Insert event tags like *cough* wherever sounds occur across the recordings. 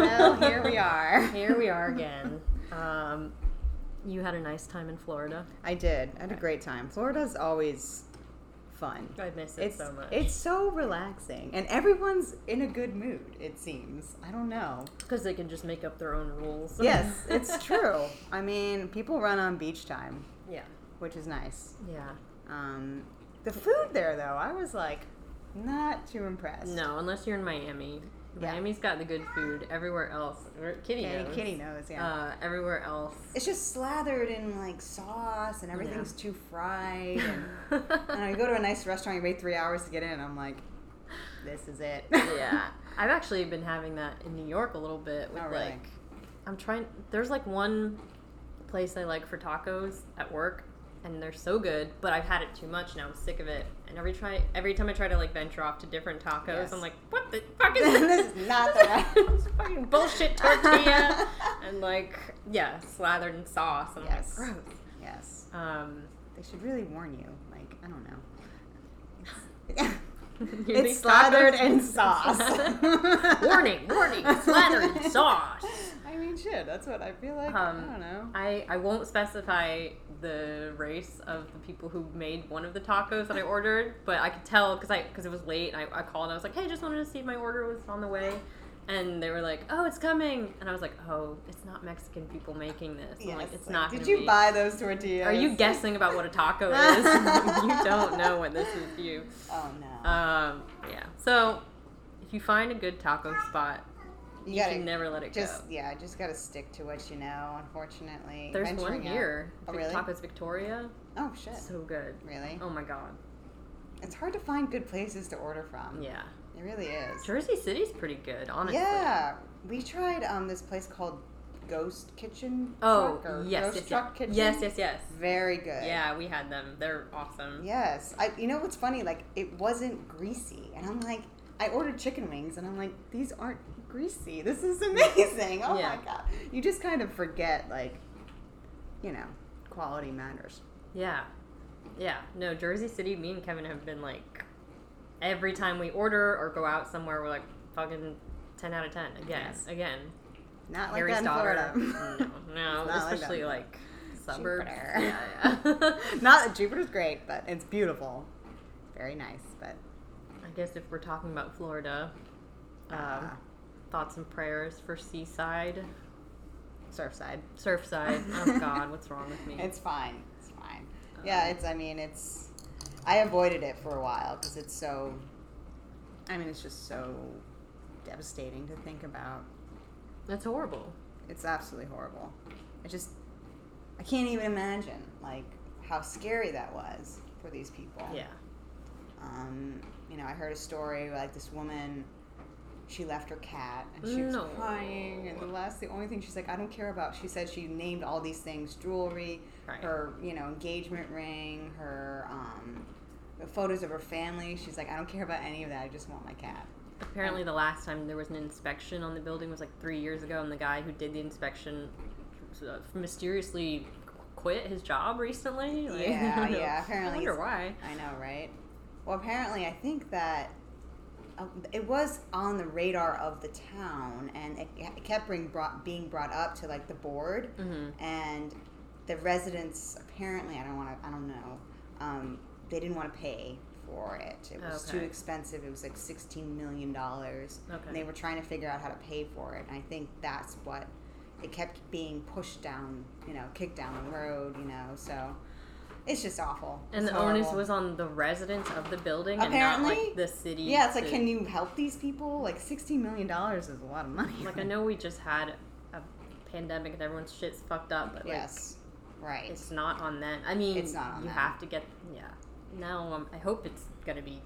well, here we are. *laughs* Here we are again. Um, you had a nice time in Florida. I did. I had a great time. Florida's always fun. I miss it It's so much. it's so relaxing, and everyone's in a good mood. It seems. I don't know. because they can just make up their own rules. Yes, *laughs* it's true. I mean, people run on beach time, yeah. which is nice. Yeah. Um, the food there, though, I was like not too impressed. No, unless you're in Miami. Yeah. Miami's got the good food. Everywhere else, or Kitty Kitty, knows. Kitty knows, yeah. Uh, everywhere else. it's just slathered in like sauce, and everything's too fried. And, *laughs* and I go to a nice restaurant, you wait three hours to get in. I'm like, this is it. yeah, *laughs* I've actually been having that in New York a little bit. With Oh, really? like, I'm trying. There's like one place I like for tacos at work, and they're so good. But I've had it too much now. I'm sick of it. And every try, every time I try to like venture off to different tacos, Yes. I'm like, what the fuck is *laughs* This this? is not the *laughs* right- It's fucking bullshit tortilla, *laughs* and like yeah, slathered in sauce. And Yes. I'm like, gross. yes. Um, They should really warn you. Like, I don't know. it's slathered in sauce. warning, warning, slathered in sauce. I mean, shit, that's what I feel like. Um, I don't know. I, I won't specify the race of the people who made one of the tacos that I ordered, but I could tell because I because it was late. I, I called. and I was like, hey, just wanted to see if my order was on the way, and they were like, oh, it's coming, and I was like, oh, it's not Mexican people making this. I'm like, it's like, not. Did you be. buy those tortillas? Are you guessing about what a taco is? *laughs* you don't know what this is. You. Oh no. Um. Yeah. So, if you find a good taco spot, you, gotta should never let it just go. yeah, just gotta stick to what you know. Unfortunately, There's one Venturing out- here. Oh really? Tacos Victoria. Oh shit. So good. Really? Oh my god. It's hard to find good places to order from. Yeah. It really is. Jersey City's pretty good, honestly. Yeah, we tried um this place called Ghost Kitchen. Oh, yes, Ghost yes, Truck yes. Kitchen. yes, yes, yes. Very good. Yeah, we had them. They're awesome. Yes. I. You know what's funny? Like it wasn't greasy, and I'm like, I ordered chicken wings, and I'm like, these aren't greasy. This is amazing. Oh Yeah. my god. You just kind of forget, like, you know, quality matters. Yeah. Yeah. No, Jersey City, me and Kevin have been like, every time we order or go out somewhere, we're like, fucking 10 out of 10. Again. Yes. Again. Not like Harry's that in daughter. Florida. no, *laughs* no. Not like especially like, suburbs. Jupiter. Yeah, yeah. *laughs* *laughs* Not Jupiter's great, but it's beautiful. Very nice, but I guess if we're talking about Florida, um, uh, thoughts and prayers for Seaside, Surfside. Surfside. Oh *laughs* God, what's wrong with me? It's fine. It's fine. Yeah, it's. I mean, it's. I avoided it for a while because it's so. I mean, it's just so devastating to think about. That's horrible. It's absolutely horrible. I just. I can't even imagine like how scary that was for these people. Yeah. Um, you know, I heard a story like this woman. She left her cat and she was No. crying, and the last, the only thing she's like, I don't care about. She said she named all these things: jewelry, Right. her, you know, engagement ring, her um, photos of her family. She's like, I don't care about any of that. I just want my cat. Apparently, the last time there was an inspection on the building was like three years ago, and the guy who did the inspection uh, mysteriously quit his job recently. Like, Yeah, *laughs* I don't know. yeah, apparently I wonder why. I know, right? Well, apparently, I think that it was on the radar of the town, and it, it kept being brought being brought up to like the board, Mhm. and the residents apparently, I don't want to, I don't know, um, they didn't want to pay for it. It was too expensive. It was like sixteen million dollars, Okay. and they were trying to figure out how to pay for it. And I think that's what it kept being pushed down, you know, kicked down the road, you know. So it's just awful. And It's the onus was on the residents of the building and Apparently. not like the city. Yeah, it's like, to- can you help these people? Like, sixteen million dollars is a lot of money. Like I know we just had a pandemic and everyone's shit's fucked up, but like yes, right. it's not on them. I mean, It's not on you them. have to get yeah. No, um, I hope it's gonna be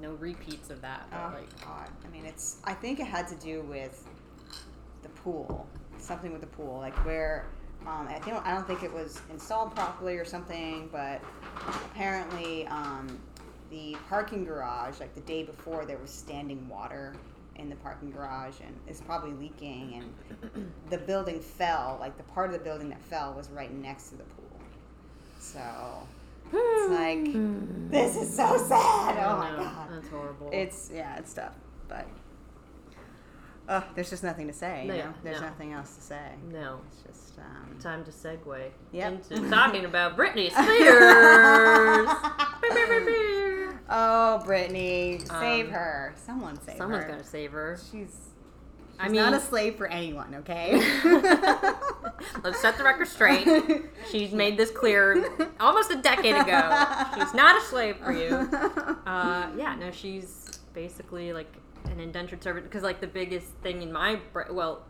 no repeats of that. But oh like, God, I mean, it's. I think it had to do with the pool, something with the pool, like where. Um, I think I don't think it was installed properly or something, but apparently um, the parking garage, like the day before, there was standing water in the parking garage, and it's probably leaking, and the building fell. Like the part of the building that fell was right next to the pool. So it's like this is so sad. Oh my no, god. that's horrible. It's yeah, it's tough, but oh, there's just nothing to say. You know? There's no. nothing else to say. No. It's just um, Time to segue Yep. into talking about Britney *laughs* Spears. Oh, Britney, save Um, her. Someone save her. Someone's her. gonna save her. She's. I she's mean- not a slave for anyone. Okay. *laughs* Let's set the record straight. She's made this clear almost a decade ago. She's not a slave for you. *laughs* Uh, yeah, no, she's basically like an indentured servant because like the biggest thing in my well,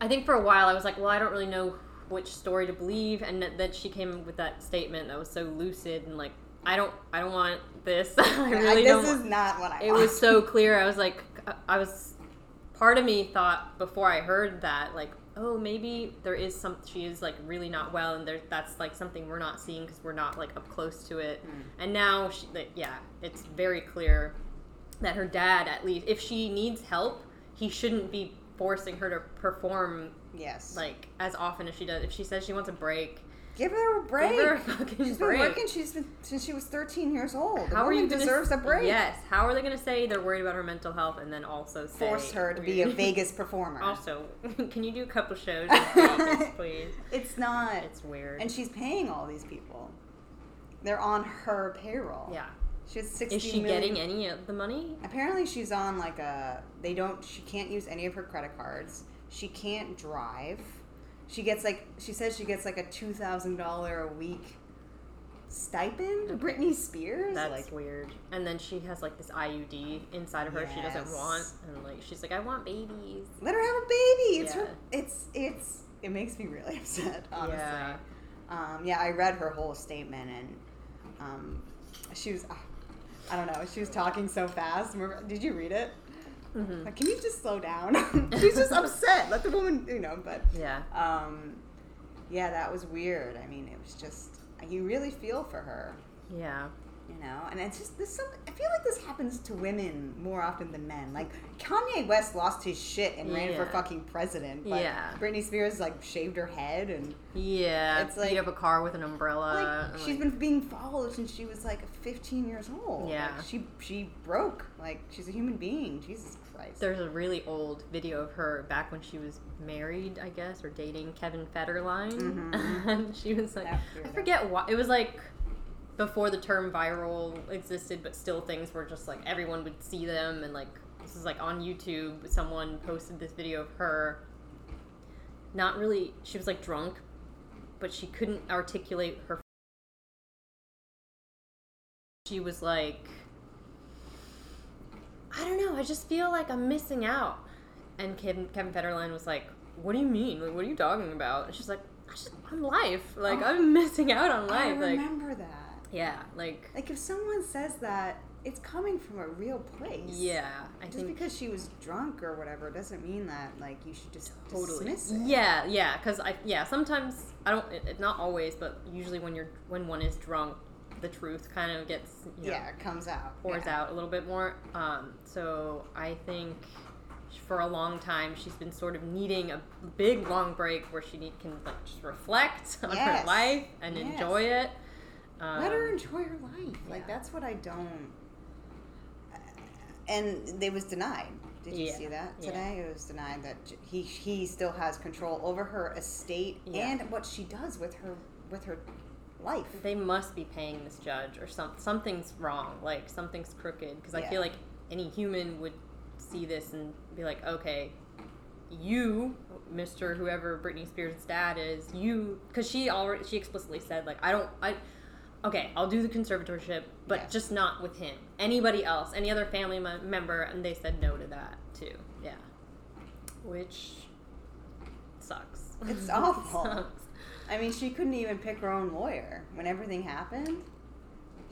I think for a while I was like, well, I don't really know which story to believe, and that, that she came with that statement that was so lucid and like, I don't, I don't want this. *laughs* I really this don't. is not what I. it was so clear. I was like, uh, I was, part of me thought before I heard that, like, oh, maybe there is some, she is like really not well, and there, that's like something we're not seeing because we're not like up close to it. Hmm. And now, she, like, yeah, it's very clear that her dad, at least, if she needs help, he shouldn't be forcing her to perform Yes. like as often as she does. If she says she wants a break, give her a break. give her a fucking She's break. been working. She's been since she was 13 years old. The How are you gonna deserves a break. Yes. How are they going to say they're worried about her mental health and then also say Force her to be a Vegas performer. *laughs* Also, *laughs* can you do a couple shows in Vegas, *laughs* please? It's not. It's weird. and she's paying all these people. They're on her payroll. yeah. She has 60 Is she million- getting any of the money? Apparently, she's on like a. They don't. She can't use any of her credit cards. She can't drive. She gets like. She says she gets like a two thousand dollar a week stipend. Okay. Britney Spears. That's like weird. And then she has like this IUD inside of her she doesn't want, and like she's like, I want babies. let her have a baby. It's her. It's it's. It makes me really *laughs* upset. Honestly. Yeah. Um, yeah, I read her whole statement and um, she was. ah, I don't know. She was talking so fast. Did you read it? hmm Like, can you just slow down? *laughs* She's just upset. Let the woman, you know. But Yeah. um, yeah, that was weird. I mean, it was just you really feel for her, Yeah. You know. And it's just this. Some I feel like this happens to women more often than men. Like Kanye West lost his shit and ran for fucking president, but Yeah. Britney Spears like shaved her head and Yeah. It's like- like, up a car with an umbrella. like she's like- been being followed since she was like 15 years old. Yeah. Like, she she broke. Like she's a human being. Jesus Christ. There's a really old video of her back when she was married, I guess, or dating Kevin Federline, Mhm. *laughs* and she was like, I forget what it was like before the term viral existed, but still things were just like everyone would see them, and like this is like on YouTube. Someone posted this video of her. Not really. She was like drunk, but she couldn't articulate her. She was like. I don't know. I just feel like I'm missing out. And Kevin, Kevin Federline was like, "What do you mean? Like, what are you talking about?" And she's like, I just, "I'm life. Like, Oh. I'm missing out on I life. Like, remember that. Yeah, like, Like if someone says that, it's coming from a real place. yeah. I Just think because she was drunk or whatever doesn't mean that like you should just totally. dismiss it. Yeah, yeah. Because I, yeah. Sometimes I don't. It, it- not always, but usually when you're when one is drunk, the truth kind of gets you know, Yeah, it comes out. pours yeah. out a little bit more. Um, so I think for a long time she's been sort of needing a big long break where she need, can like just reflect on Yes. her life and Yes. enjoy it. Um, Let her enjoy her life. Like that's what I don't. And they was denied. Did you Yeah, see that yeah. today? It was denied that he he still has control over her estate Yeah. and what she does with her with her life. They must be paying this judge or some something's wrong. Like something's crooked because I Yeah. feel like any human would see this and be like, okay, you, Mister, whoever Britney Spears' dad is, you, because she already she explicitly said like, I don't, I. Okay, I'll do the conservatorship, but just not with him. Anybody else, any other family me- member, and they said no to that too. Yeah, which sucks. It's *laughs* awful. Sucks. I mean, she couldn't even pick her own lawyer when everything happened.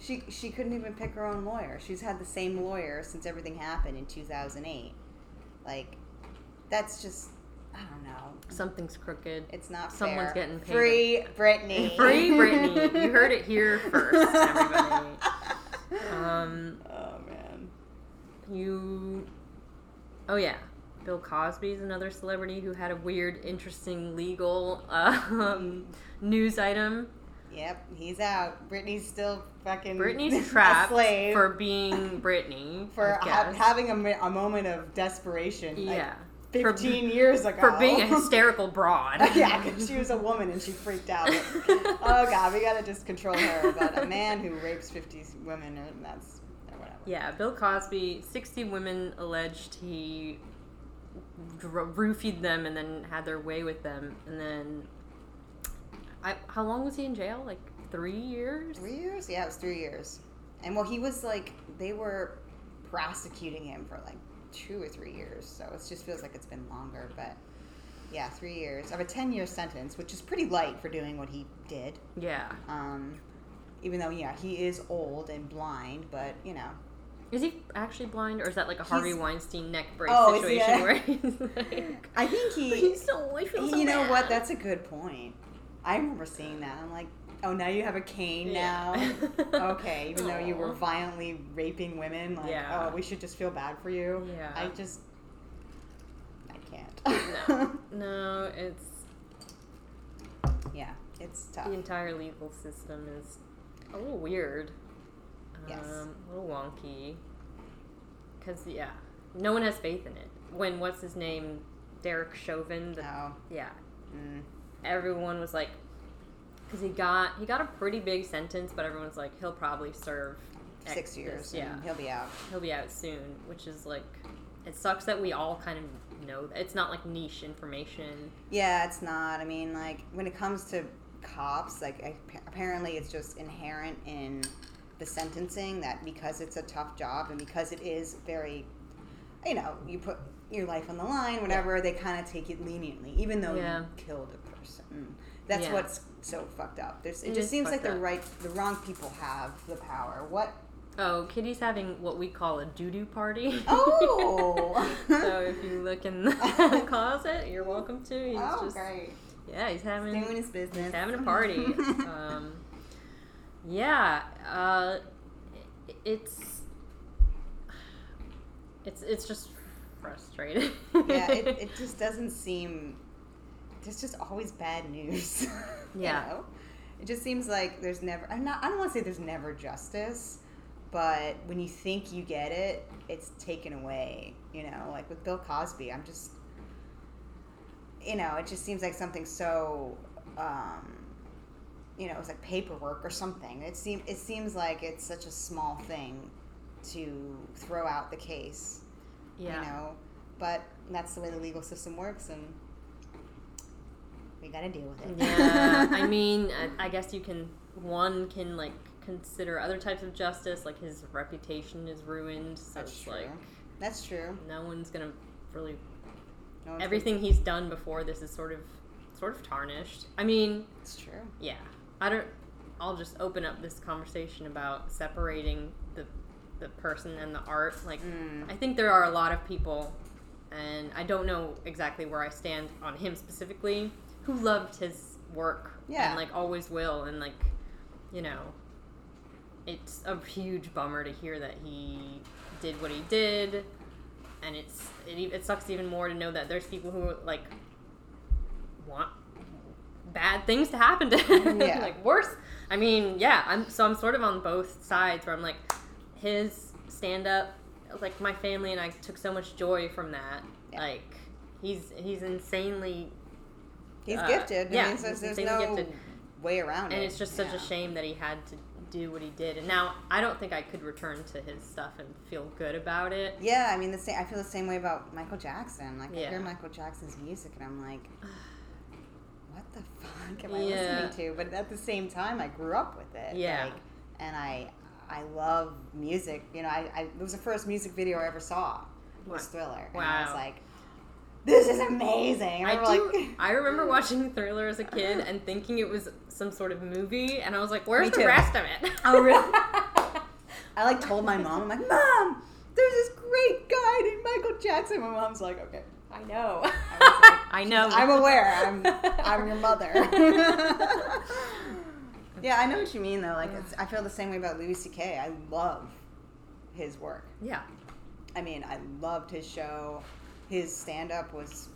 She she couldn't even pick her own lawyer. She's had the same lawyer since everything happened in 2008. Like that's just I don't know. Something's crooked. It's not Someone's fair. getting paid. Free Britney. *laughs* Free Britney. You heard it here *laughs* first, everybody. Um, oh man. you. Oh yeah, Bill Cosby's another celebrity who had a weird, interesting legal um, news item. Yep, he's out. Britney's still fucking Britney's *laughs* a trapped slave for being Britney. for ha- having a, a moment of desperation. like, yeah. 15 years ago. For being a hysterical broad. *laughs* yeah, because she was a woman and she freaked out. *laughs* oh god, we gotta just control her. But a man who rapes 50 women, and that's whatever. Yeah, Bill Cosby, 60 women alleged he roofied them and then had their way with them. And then, I, how long was he in jail? Like three years? Three years? Yeah, it was three years. And well, he was like, they were prosecuting him for like two or three years. So it just feels like it's been longer. But yeah, three years of a 10 year sentence, which is pretty light for doing what he did. Yeah. Um, even though, yeah, he is old and blind, but you know. Is he actually blind, or is that like a Harvey He's- Weinstein neck brace Oh, situation a- where he's *laughs* like, I think he. "But *laughs* he's so, I feel so you know what? That's a good point. I remember seeing that. I'm like, oh, now you have a cane Yeah. now. *laughs* okay, even though you were violently raping women, like, Yeah. oh, we should just feel bad for you. Yeah. I just, I can't. no, *laughs* no, it's yeah, it's tough. the entire legal system is a little weird. Yes. Um, a little wonky. Because, yeah, no one has faith in it. When, what's his name? Derek Chauvin, the, Oh, yeah, mm, everyone was like, because he got he got a pretty big sentence, but everyone's like, he'll probably serve six years. yeah, he'll be out. he'll be out soon, which is like, it sucks that we all kind of know that it's not like niche information. Yeah, it's not. I mean, like when it comes to cops, like I, apparently it's just inherent in the sentencing that because it's a tough job and because it is very, you know, you put your life on the line, whatever. They kind of take it leniently, even though Yeah. you killed a person. That's Yeah. what's so fucked up. There's, it, It just seems like the up. right, the wrong people have the power. What? Oh, Kitty's having what we call a doo doo party. Oh. *laughs* so *laughs* if you look in the *laughs* closet, you're welcome to. He's oh, just great. yeah, he's having Doing his business. he's having a party. um, yeah, uh, it's it's it's just frustrating. yeah, it, it just doesn't seem. There's just always bad news. *laughs* you Yeah. know? It just seems like there's never. I'm not. I don't want to say there's never justice, but when you think you get it, it's taken away. You know, like with Bill Cosby, I'm just. You know, it just seems like something so. Um, you know, it's like paperwork or something. It seems it seems like it's such a small thing to throw out the case yeah. you know but that's the way the legal system works and we gotta deal with it yeah, I *laughs* mean, I, I guess you can one can like consider other types of justice, like his reputation is ruined, so That's it's true. like that's true no one's gonna really no one's everything he's done before this is sort of sort of tarnished. I mean, it's true yeah, I don't. I'll just open up this conversation about separating the the person and the art. Like, Mm. I think there are a lot of people, and I don't know exactly where I stand on him specifically, who loved his work Yeah. and like always will, and like, you know, it's a huge bummer to hear that he did what he did, and it's it, it sucks even more to know that there's people who like want bad things to happen to him, Yeah. *laughs* like worse. I mean, yeah, I'm so I'm sort of on both sides where I'm like, his stand up, like my family and I took so much joy from that. Yeah. Like he's he's insanely he's Uh, gifted I yeah, mean, there's, he's there's no gifted. way around it and it's just such Yeah. a shame that he had to do what he did. And now I don't think I could return to his stuff and feel good about it. yeah i mean the same i feel the same way about michael jackson like i hear michael jackson's music and i'm like *sighs* what the fuck am i Yeah. listening to but at the same time i grew up with it Yeah. like, and i i love music you know I, I it was the first music video i ever saw It was Wow. thriller and i was Wow. like this is amazing I do. like I remember *laughs* watching Thriller as a kid and thinking it was some sort of movie, and I was like, "Where's the too. rest of it?" *laughs* Oh, really? *laughs* I like told my mom, I'm like, Mom, there's this great guy named Michael Jackson. My mom's like, okay. I know. I like, I know. I'm aware. I'm I'm your mother. yeah, I know what you mean though. Like, it's, I feel the same way about Louis C.K. I love his work. yeah. I mean, I loved his show. His stand up was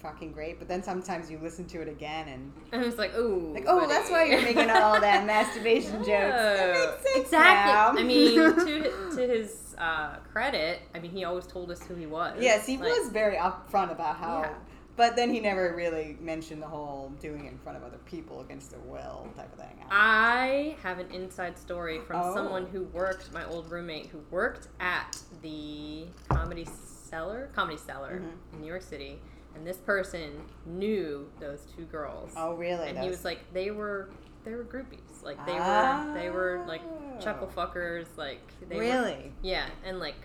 fucking great. But then sometimes you listen to it again and And it's like, ooh. like, oh, buddy." that's why you're making all that *laughs* masturbation jokes. Oh, makes sense exactly. now. I mean, *laughs* to to his uh, credit, I mean, he always told us who he was. yes, he Like, was very upfront about how. Yeah. But then he never really mentioned the whole doing it in front of other people against their will type of thing. I have an inside story from Oh. someone who worked, my old roommate, who worked at the Comedy Cellar, Comedy Cellar Mhm. in New York City, and this person knew those two girls. oh, really? and he was like, they were, they were groupies. Like they were, they were like Oh. chuckle fuckers. Like they were- really? yeah, and like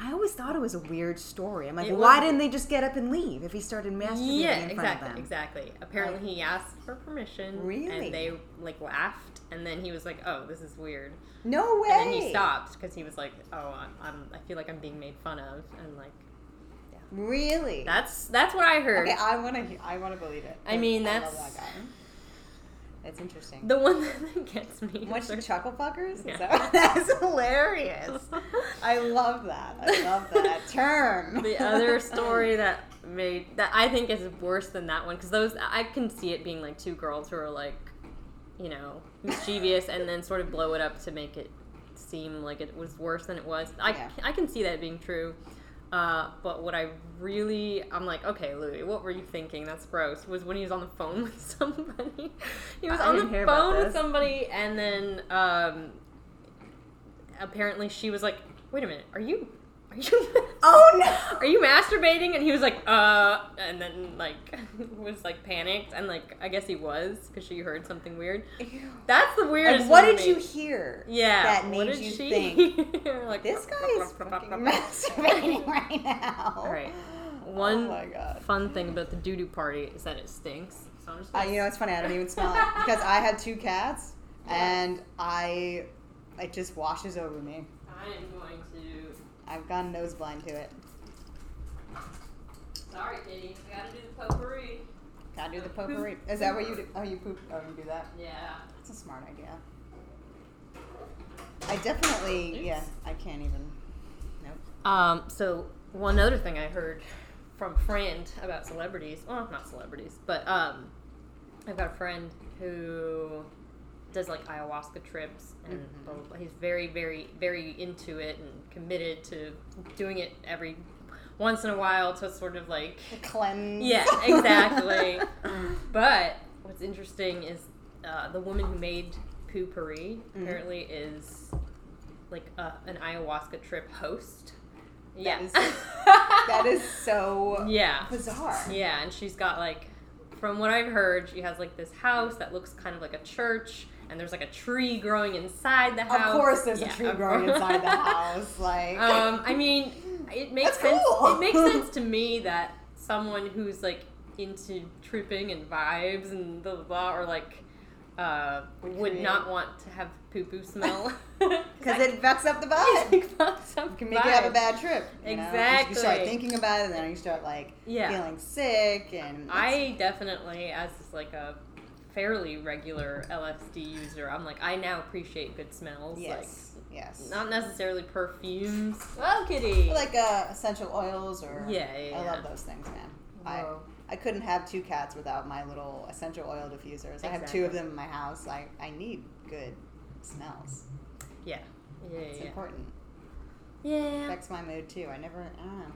I always thought it was a weird story. I'm like, why was- didn't they just get up and leave if he started masturbating yeah, in front exactly, of them? Yeah, exactly. Apparently, he asked for permission. Really? And they like laughed, and then he was like, "Oh, this is weird." No way. And then he stopped because he was like, "Oh, I'm, I'm, I feel like I'm being made fun of," and like Really? that's that's what I heard. okay. I want to. I want to believe it. I mean, love that's- that guy. That's interesting. The one *laughs* that gets me. Is their- chuckle fuckers? Yeah. that- *laughs* that's hilarious. I love that. I love that *laughs* term. the other story that made that I think is worse than that one because those I can see it being like two girls who are like, you know, mischievous and then sort of blow it up to make it seem like it was worse than it was. I Yeah. I can see that being true. Uh, but what I really, I'm like, okay, Louis, what were you thinking? That's gross. Was when he was on the phone *laughs* with somebody. he was I on the phone with somebody, and then um, apparently she was like, "Wait a minute, are you, are *laughs* you, oh no. are you masturbating?" And he was like, "Uh," and then like *laughs* was like panicked, and like I guess he was because she heard something weird. Ew. That's the weirdest. And what did you hear? Yeah. That what made did you she think *laughs* hear? like this guy is fucking masturbating right now. All right. Oh One my god. fun thing about the doo doo party is that it stinks. So Uh, you know, it's funny. I don't even smell it because I have two cats, and I, it just washes over me. I am going to. I've gone nose blind to it. Sorry, Kitty. I gotta do the potpourri. Gotta do the potpourri. Is that what you do? Oh, you poop. Oh, you do that. Yeah. That's a smart idea. I definitely, Oops. yeah, I can't even. Nope. Um. So one other thing I heard from a friend about celebrities. Well, not celebrities, but um, I've got a friend who does like ayahuasca trips, and Mhm. blah, blah, blah. he's very, very, very into it and committed to doing it every once in a while to sort of like The cleanse. Yeah, exactly. *laughs* *laughs* But what's interesting is uh, the woman who made Poo-Pourri Mm. apparently is like uh, an ayahuasca trip host. Yeah. is- *laughs* that is so yeah. bizarre. Yeah, and she's got like, from what I've heard, she has like this house that looks kind of like a church, and there's like a tree growing inside the house. Of course, there's Yeah, a tree growing inside the *laughs* house. Like, Um, I mean, it makes That's sense. cool. It makes sense *laughs* to me that someone who's like into tripping and vibes and blah blah, blah or like uh, Would create- not want to have poo poo smell *laughs* because it fucks up the vibe. it can make you have a bad trip. You know? You start thinking about it, and then you start like Yeah. feeling sick, and I definitely, as like a fairly regular LSD user, I'm like I now appreciate good smells. yes, yes, not necessarily perfumes. Oh, kitty. like uh, essential oils or Yeah, yeah, I yeah. love those things, man. I Whoa. I couldn't have two cats without my little essential oil diffusers. I have two of them in my house. I I need good smells. yeah, yeah, It's yeah. important. Yeah. It Affects my mood too. I never. I don't know.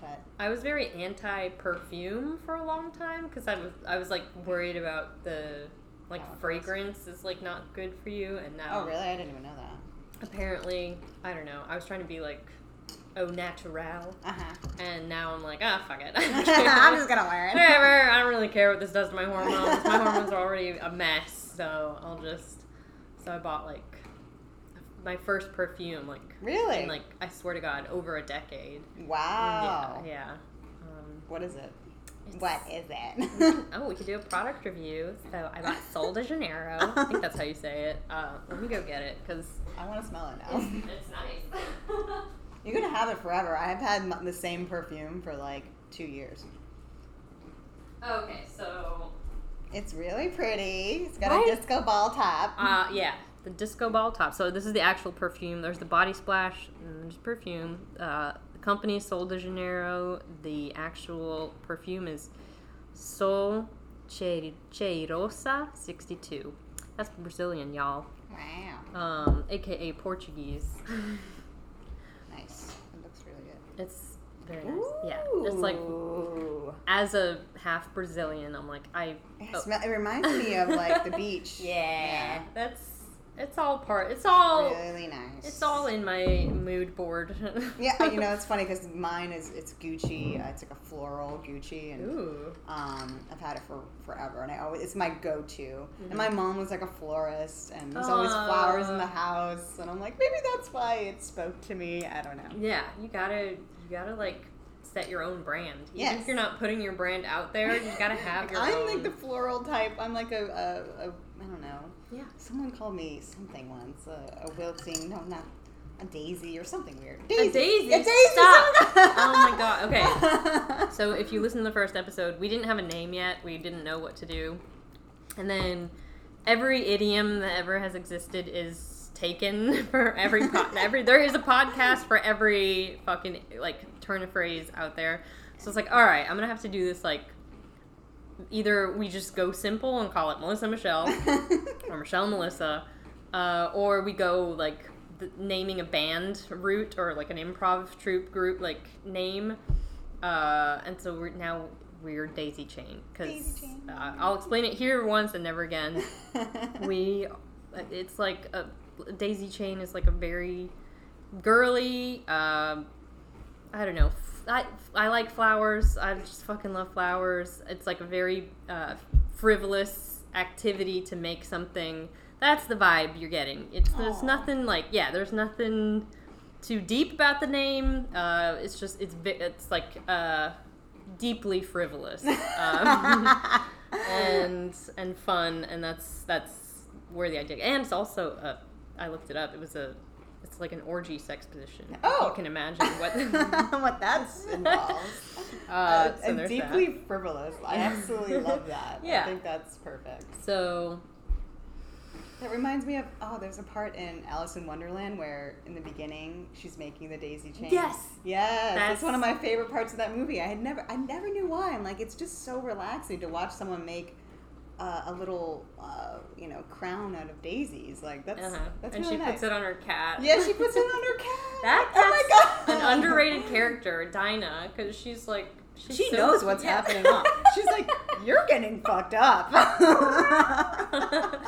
But I was very anti perfume for a long time because I was I was like worried about the like Chemicals. fragrance is like not good for you and now oh really? I didn't even know that. apparently I don't know I was trying to be like au natural Uh huh. and now I'm like ah fuck it *laughs* *laughs* I'm just gonna wear it. whatever I don't really care what this does to my hormones my hormones are already a mess so I'll just so I bought like my first perfume like Really? in like I swear to God over a decade wow. yeah yeah um, What is it? What is it? *laughs* Oh, we could do a product *laughs* review. So I bought Sol de Janeiro. I think that's how you say it. Uh, let me go get it because I want to smell it now. it's *laughs* nice. You're gonna have it forever. I've had the same perfume for like two years. okay, so It's really pretty. It's got Right? a disco ball top. uh, yeah, the disco ball top. So this is the actual perfume. There's the body splash and there's perfume. Uh, the company Sol de Janeiro. The actual perfume is Sol Che- Cheirosa 62. That's Brazilian, y'all. Wow. Um, AKA Portuguese. *laughs* Nice. It looks really good. It's very nice. Yeah. It's like, as a half Brazilian, I'm like, I. It, oh. smell, it reminds me of like the *laughs* beach. Yeah. That's. It's all part. It's all. Really nice. It's all in my mood board. *laughs* Yeah, you know, it's funny because mine is it's Gucci. Uh, it's like a floral Gucci, and Ooh. um, I've had it for forever, and I always it's my go-to. Mm-hmm. And my mom was like a florist, and there's always flowers in the house, and I'm like, maybe that's why it spoke to me. I don't know. Yeah, you gotta, you gotta like set your own brand. Even Yes. if you're not putting your brand out there, you gotta have *laughs* your I'm own. like the floral type. I'm like a, a, a I don't know. Yeah. Someone called me something once, a, a wilting, no, not a daisy or something weird. A Daisy. daisy. A daisy. Stop. oh my god. Okay. *laughs* So if you listen to the first episode, we didn't have a name yet. We didn't know what to do, and then every idiom that ever has existed is taken *laughs* for every pod. every there is a podcast for every fucking like turn of phrase out there. So it's like, all right, I'm gonna have to do this like. Either we just go simple and call it Melissa Michelle, *laughs* or Michelle Melissa, uh, or we go like the, naming a band route or like an improv troupe group like name. Uh, and so we're now we're Daisy Chain because uh, I'll explain it here once and never again. *laughs* we it's like a Daisy Chain is like a very girly. Um, I don't know. I, I like flowers. I just fucking love flowers. It's like a very uh, frivolous activity to make something. That's the vibe you're getting. It's there's Aw. nothing like yeah. There's nothing too deep about the name. Uh, it's just it's it's like uh, deeply frivolous um, *laughs* and and fun, and that's that's where the idea. And it's also uh, I looked it up. It was a it's like an orgy sex position. if Oh. you can imagine *laughs* what. what that's involves. *laughs* Uh, Uh, so and deeply that. frivolous. I absolutely love *laughs* that. Yeah. I think that's perfect. So That reminds me of oh, there's a part in Alice in Wonderland where in the beginning she's making the daisy chain. Yes. Yes. That's, That's- one of my favorite parts of that movie. I had never I never knew why. I'm like it's just so relaxing to watch someone make uh, a little uh, you know crown out of daisies. Like that's uh-huh. that's and really she nice. puts it on her cat. Yeah, she puts it on her *laughs* cat. That oh my cat's god, an underrated character, Dinah, because she's like she's She so- knows what's yeah. happening. She's like, you're getting fucked up. *laughs* oh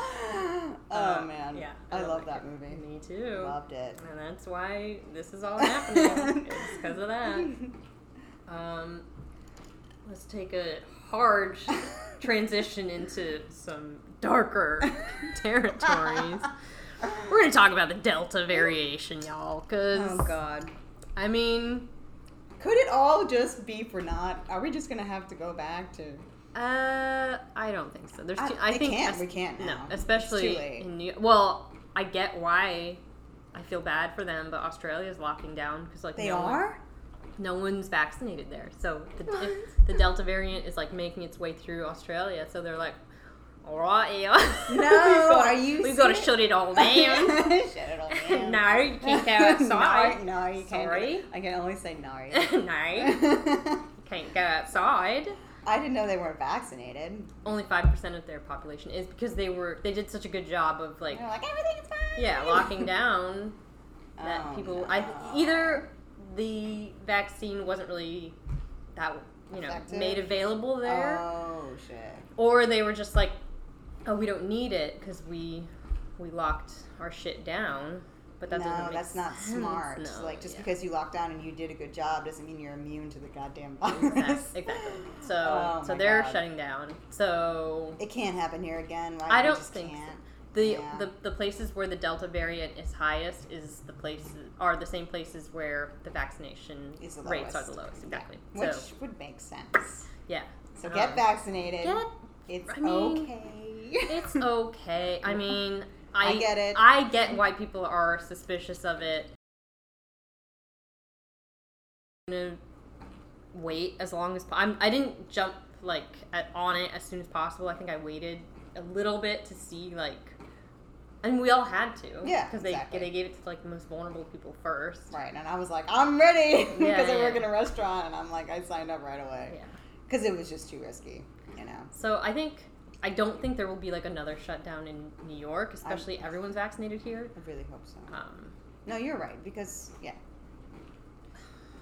Uh, man, yeah, I, love that that movie. Me too. Loved it. And that's why this is all *laughs* happening. it's because of that. Um, let's take a hard transition into some darker *laughs* territories. We're gonna talk about the Delta variation, y'all. Cause Oh god. I mean, Could it all just be for not? Are we just gonna have to go back to? uh, I don't think so. There's, I- too, I it think can't. es- We can't No, now. It's especially in New. Well, I get why. I feel bad for them, but Australia's locking down because like They no one- are. No one's vaccinated there. So the, the Delta variant is like making its way through Australia. So they're like, all right, yeah. No, *laughs* we've got, are you We've got to shut it all *laughs* down. Shut it all down. *laughs* no, you can't go outside. no, no, you can't. Sorry. I can only say no. no, can't go outside. I didn't know they weren't vaccinated. Only five percent of their population is because they were they did such a good job of like They're like everything's fine. yeah locking down that Oh, people no. I either the vaccine wasn't really that you know Effective? made available there. Oh shit. or they were just like oh we don't need it because we we locked our shit down but that doesn't no, that's not sense. smart. No, like just yeah. because you locked down and you did a good job doesn't mean you're immune to the goddamn virus. exactly, exactly. *laughs* so Oh so they're God. shutting down so It can't happen here again, right? I don't think so. The, Yeah. the the places where the delta variant is highest is the places are the same places where the vaccination Is the rates are the lowest exactly Which so would make sense. yeah So get Um, vaccinated. get it's I mean, okay. it's okay. I *laughs* mean, I, I get it. I get why people are suspicious of it. I'm gonna wait as long as po- I'm. I didn't jump like at, on it as soon as possible. I think I waited a little bit to see like and we all had to. Yeah, because exactly. they they gave it to like the most vulnerable people first. Right, and I was like, I'm ready because *laughs* Yeah, I work yeah. in a restaurant, and I'm like, I signed up right away Yeah. because it was just too risky, you know. So I think I don't think there will be like another shutdown in New York, especially everyone's vaccinated here. I really hope so. Um, No, you're right because yeah,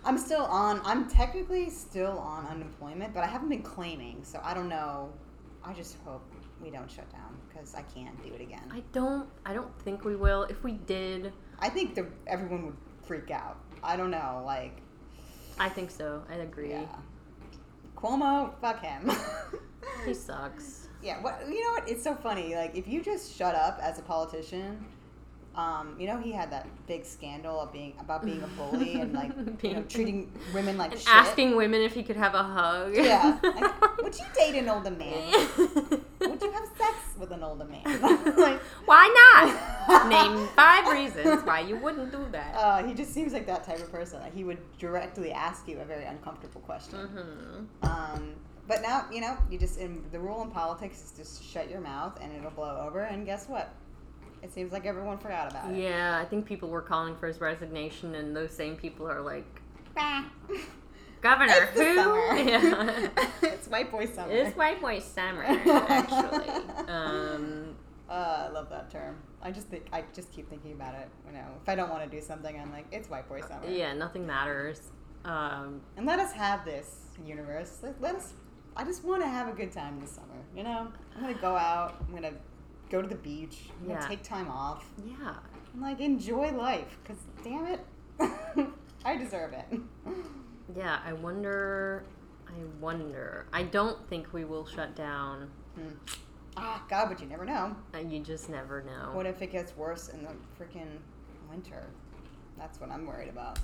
I'm still on. I'm technically still on unemployment, but I haven't been claiming, so I don't know. I just hope we don't shut down because I can't do it again. I don't I don't think we will. If we did, I think the, everyone would freak out. I don't know, like I think so. I agree. yeah, Cuomo, fuck him. *laughs* He sucks. Yeah, what you know what? It's so funny. Like if you just shut up as a politician, um, you know he had that big scandal of being about being a bully and like *laughs* you know treating women like *laughs* asking women if he could have a hug. Yeah. Like, would you date an older man? Would you have sex with an older man? *laughs* like, Why not? *laughs* Name five reasons why you wouldn't do that. uh, he just seems like that type of person. Like he would directly ask you a very uncomfortable question. hmm Um, but now, you know, you just in the rule in politics is just shut your mouth and it'll blow over. And guess what? It seems like everyone forgot about it. Yeah, I think people were calling for his resignation, and those same people are like, Bah. *laughs* Governor, It's who? *laughs* *laughs* Yeah. it's white boy summer. it's white boy summer, actually. *laughs* Um, Uh, I love that term. I just think I just keep thinking about it. You know, if I don't want to do something, I'm like, it's white boy summer. yeah, nothing matters. Um, And let us have this universe. Let, let us. I just want to have a good time this summer. You know, I'm gonna go out. I'm gonna go to the beach. I'm gonna Yeah. take time off. yeah. and like enjoy life. Cause damn it, I deserve it. Yeah, I wonder. I wonder. I don't think we will shut down. Hmm. Ah, God, but you never know. Uh, You just never know. What if it gets worse in the freaking winter? That's what I'm worried about.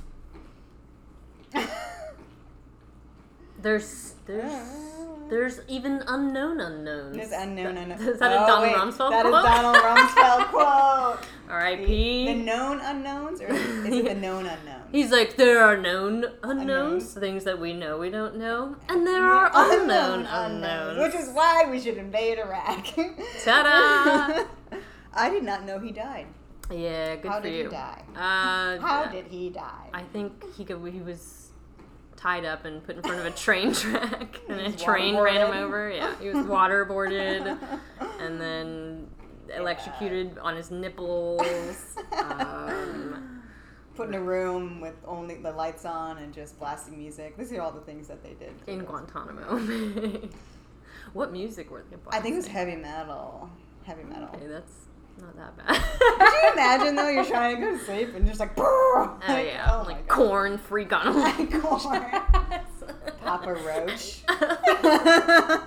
*laughs* There's there's there's even unknown unknowns. There's unknown unknowns. unknown. Is that a Oh, Donald wait, Rumsfeld That is quote? Donald Rumsfeld *laughs* quote. The, the known unknowns, or is it the *laughs* known unknowns? He's like, there are known unknowns, Unknowns. things that we know we don't know, and there are unknown unknowns. which is why we should invade Iraq. *laughs* Ta-da! I did not know he died. yeah, good How for did he die? Uh, How did he die? I think he he was tied up and put in front of a train *laughs* track, *laughs* and a train ran him over. Yeah, he was *laughs* waterboarded, and then Yeah. electrocuted on his nipples. Um, Put in a room with only the lights on and just blasting music. These are all the things that they did. in Guantanamo. what music were they? I think it was heavy metal. Heavy metal. Okay, that's not that bad. Could you imagine though? You're trying to go to sleep and just like, oh Oh yeah, oh like Korn freak on Like *laughs* Korn. Papa Roach. *laughs* oh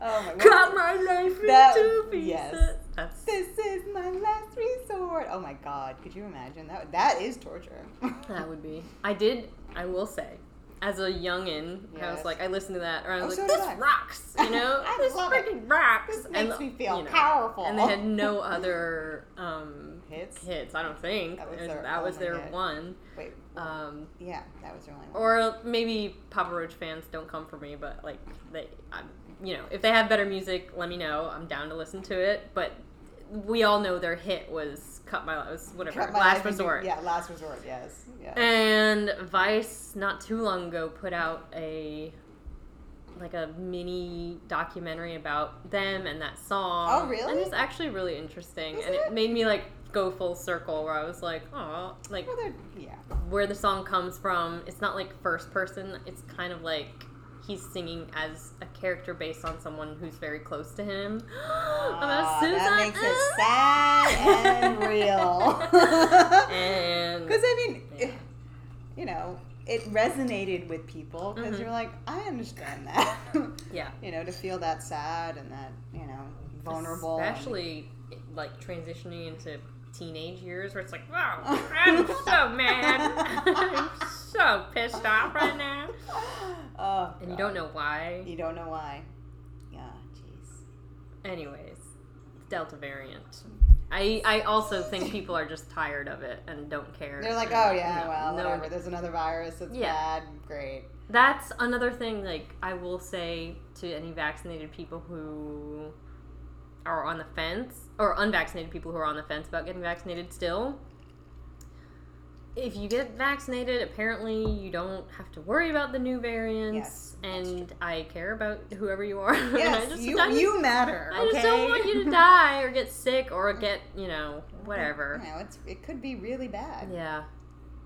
my god. Cut my life That- into pieces. yes. That's This is my last resort. Oh my God! Could you imagine that? That is torture. that would be. I did. I will say, as a youngin, I was like, I listened to that, or I Oh, was so like, did this I. rocks. You *laughs* know, I this love it. freaking rocks. This makes me feel you know, powerful. And they had *laughs* no other um, hits. hits. I don't think That was their that was their hit. one. Wait. Um, Yeah, that was their only one. or maybe Papa Roach fans don't come for me, but like they, I'm, you know, if they have better music, let me know. I'm down to listen to it. But we all know their hit was "Cut My was whatever Cut my Last life into- Resort." Yeah, last resort. Yes. Yeah. And Vice, not too long ago, put out a like a mini documentary about them and that song. Oh, really? And it's actually really interesting, Is and it? it made me like go full circle where I was like, oh, like Well, yeah. where the song comes from. It's not like first person. It's kind of like he's singing as a character based on someone who's very close to him. *gasps* About Ah, Susan. that makes it *laughs* sad and real. *laughs* *laughs* And Because I mean, Yeah. it- you know, it resonated with people because Mhm. you're like, I understand that. yeah, you know, to feel that sad and that you know vulnerable. and- especially like transitioning into teenage years where it's like, wow, I'm so mad, I'm so pissed off right now, *laughs* oh, and you don't know why. You don't know why. Yeah, jeez. Anyways, Delta variant. I, I also think people are just tired of it and don't care. They're like, oh yeah, no, well, no- whatever. There's another virus. It's Yeah. bad. Great. That's another thing. Like I will say to any vaccinated people who are on the fence, or unvaccinated people who are on the fence about getting vaccinated still, if you get vaccinated, apparently you don't have to worry about the new variants. Yes, and I care about whoever you are. *laughs* Yes, just- you, just- you matter. I just don't want you to *laughs* die or get sick or get, you know, whatever. You know, it's it could be really bad. Yeah.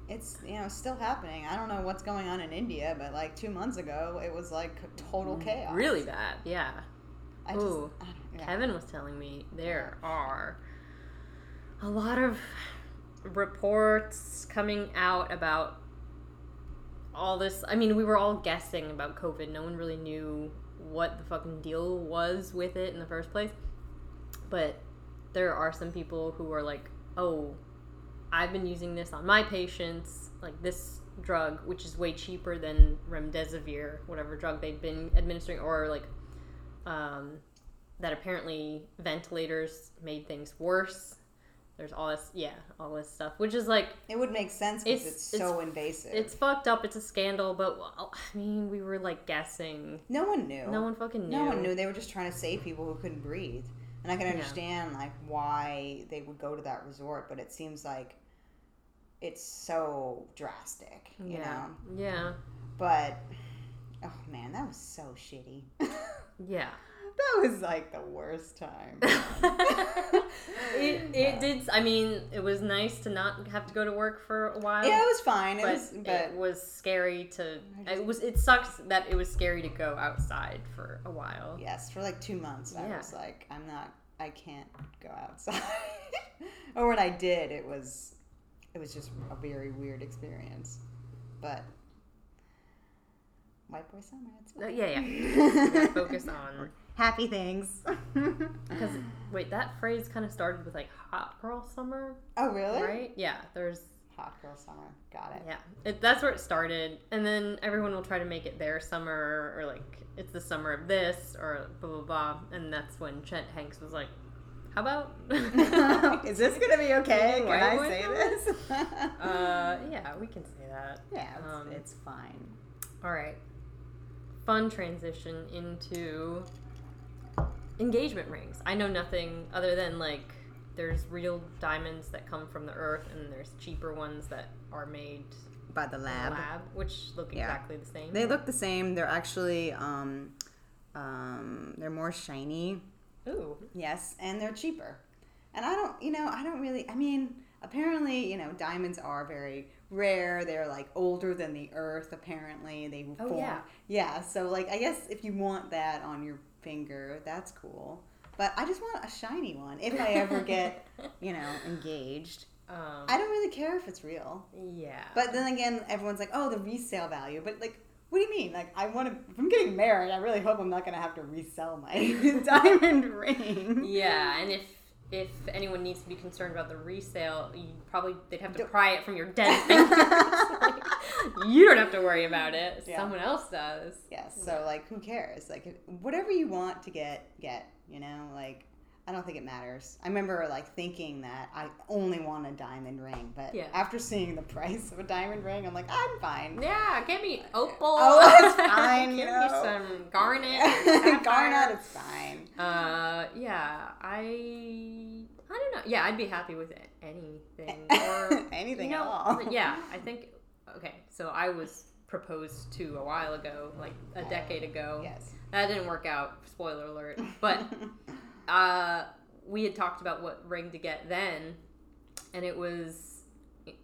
It's you know still happening. I don't know what's going on in India, but like two months ago, it was like total mm, chaos. Really bad. Yeah. I just, I yeah. Kevin was telling me there are a lot of reports coming out about all this. I mean, we were all guessing about COVID. No one really knew what the fucking deal was with it in the first place. But there are some people who are like, oh, I've been using this on my patients, like this drug, which is way cheaper than remdesivir, whatever drug they've been administering, or like um, that apparently ventilators made things worse. There's all this, yeah, all this stuff, which is like It would make sense because It's- it's, so invasive. it's fucked up. It's a scandal, but well, I mean, we were like guessing. no one knew. No one fucking knew. No one knew. They were just trying to save people who couldn't breathe. And I can Yeah. understand like why they would go to that resort, but it seems like it's so drastic, you yeah, know. yeah, But oh man, that was so shitty. *laughs* yeah. That was like the worst time. *laughs* it it did. I mean, it was nice to not have to go to work for a while. yeah, it was fine. It but was, but it was scary to. Just- It was. It sucks that it was scary to go outside for a while. yes, for like two months, I Yeah. was like, I'm not. I can't go outside. *laughs* or when I did, it was, it was just a very weird experience. But white boy summer, it's Uh, fine. yeah, yeah. *laughs* We focus on happy things. *laughs* because wait, that phrase kind of started with like hot girl summer, oh really? right? Yeah, there's Hot girl summer. Got it. yeah, it, that's where it started, and then everyone will try to make it their summer or like it's the summer of this or blah blah blah, and that's when Chet Hanks was like, "How about?" *laughs* Is this gonna be okay? Can I say summer? this? uh, yeah, we can say that. yeah, it's, um, it's fine. All right. Fun transition into engagement rings. I know nothing other than like there's real diamonds that come from the earth and there's cheaper ones that are made By the lab. the lab, which look Yeah. exactly the same. They look the same. They're actually um, um, they're more shiny. Ooh. Yes, and they're cheaper. And I don't, you know, I don't really. I mean, apparently, you know, diamonds are very rare. They're like older than the earth. Apparently, they Oh, form. yeah. Yeah. So, like, I guess if you want that on your finger, that's cool. But I just want a shiny one. If I ever get, *laughs* you know, engaged, Um, I don't really care if it's real. yeah. But then again, everyone's like, "Oh, the resale value." But like, what do you mean? Like, I want to. If I'm getting married, I really hope I'm not gonna have to resell my *laughs* diamond ring. yeah, and if if anyone needs to be concerned about the resale, you probably they'd have to Don't- pry it from your dead *laughs* fingers. Like, *laughs* you don't have to worry about it. Yeah. Someone else does. Yes. So like, who cares? Like, whatever you want to get, get. You know, like. I don't think it matters. I remember like thinking that I only want a diamond ring, but Yeah. after seeing the *laughs* price of a diamond ring, I'm like, I'm fine. Yeah, give me *laughs* opal. Oh, it's *laughs* fine, give me some garnet. Garnet, it's fine. Uh, yeah, I, I don't know. Yeah, I'd be happy with anything or Anything you at all. Yeah, I think. Okay, so I was proposed to a while ago, like a decade ago. Yes. That didn't work out. Spoiler alert. But uh, we had talked about what ring to get then, and it was.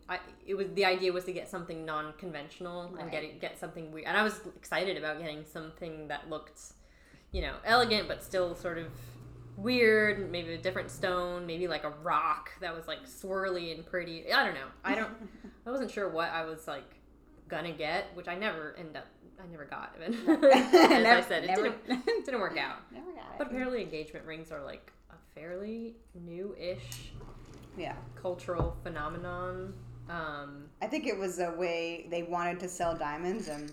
I, it was the idea was to get something non-conventional and get it, get something weird, and I was excited about getting something that looked, you know, elegant but still sort of weird. Maybe a different stone, maybe like a rock that was like swirly and pretty. I don't know. I don't. I wasn't sure what I was like gonna get, which I never end up. I never got even. *laughs* As I *laughs* said, it never- didn't *laughs* didn't work out. Never got it. But apparently, engagement rings are like a fairly new-ish yeah. cultural phenomenon. Um, I think it was a way they wanted to sell diamonds, and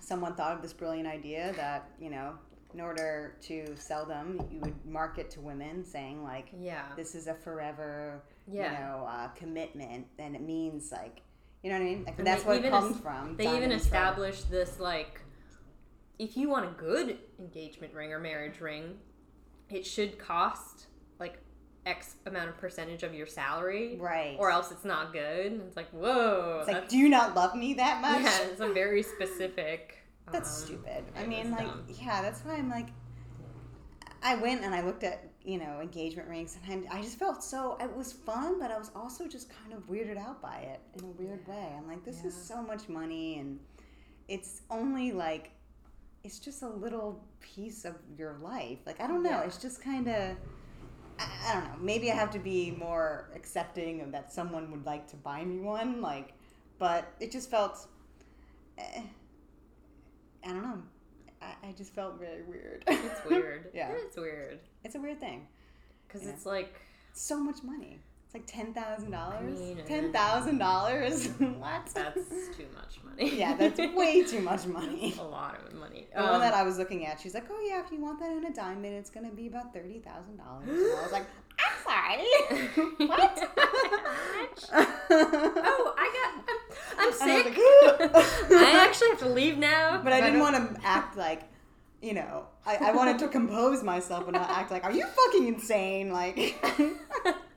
someone thought of this brilliant idea that you know, in order to sell them, you would market to women, saying like, yeah, "This is a forever, yeah. you know, uh, commitment," and it means like, you know what I mean? Like And that's what it comes es- from. they even established this like, if you want a good engagement ring or marriage ring, it should cost like X amount of percentage of your salary, Right. or else it's not good. It's like, whoa, It's like, do you not love me that much? yeah, it's a very specific. That's um, stupid. I mean, like, dumb. yeah, that's why I'm like, I went and I looked at, you know, engagement rings and I, I just felt so, it was fun, but I was also just kind of weirded out by it in a weird way. I'm like, this is so much money and it's only like, it's just a little piece of your life. Like, I don't know. Yeah. It's just kind of, I, I don't know. Maybe I have to be more accepting of that someone would like to buy me one. Like, but it just felt, eh, I don't know. I, I just felt very weird. It's weird. *laughs* yeah, it's weird it's a weird thing. because it's like so much money. It's like ten thousand dollars. uh, Ten thousand dollars. *laughs* What? that's too much money. *laughs* yeah, that's way too much *laughs* money. a lot of money. The one Um, that I was looking at, she's like, "Oh yeah, if you want that in a diamond, it's gonna be about thirty thousand dollars." I was like, *gasps* "I'm sorry, what?" oh, I got. I'm, I'm And I sick. like, I actually have to leave now. But I didn't don't- want to act like, you know, I, I wanted to compose myself and not act like, are you fucking insane? Like, *laughs*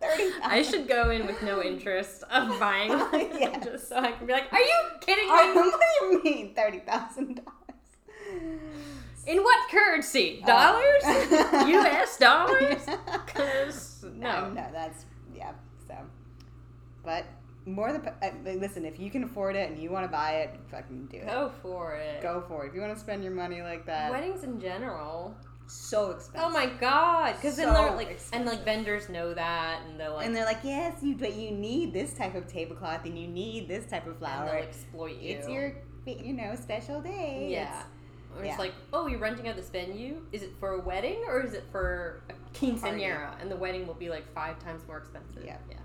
30 I should go in with no interest of buying *laughs* Yeah. just so I can be like, "Are you kidding me? what do you mean, $30,000? In what currency? Uh, dollars? *laughs* U.S. dollars? Because No, no, no, that's, yeah, so. But more than, uh, listen, if you can afford it and you want to buy it, fucking do it. go for it. Go for it. If you want to spend your money like that, Weddings in general. so expensive. Oh my god! Because then they're like, and like vendors know that, and they're like, and they're like, yes, you, but you need this type of tablecloth and you need this type of and they'll exploit you. It's your, you know, special day. Yeah. It's- Or it's like, oh, you're renting out this venue. Is it for a wedding or is it for a quinceanera? And the wedding will be like five times more expensive. Yeah. Yeah.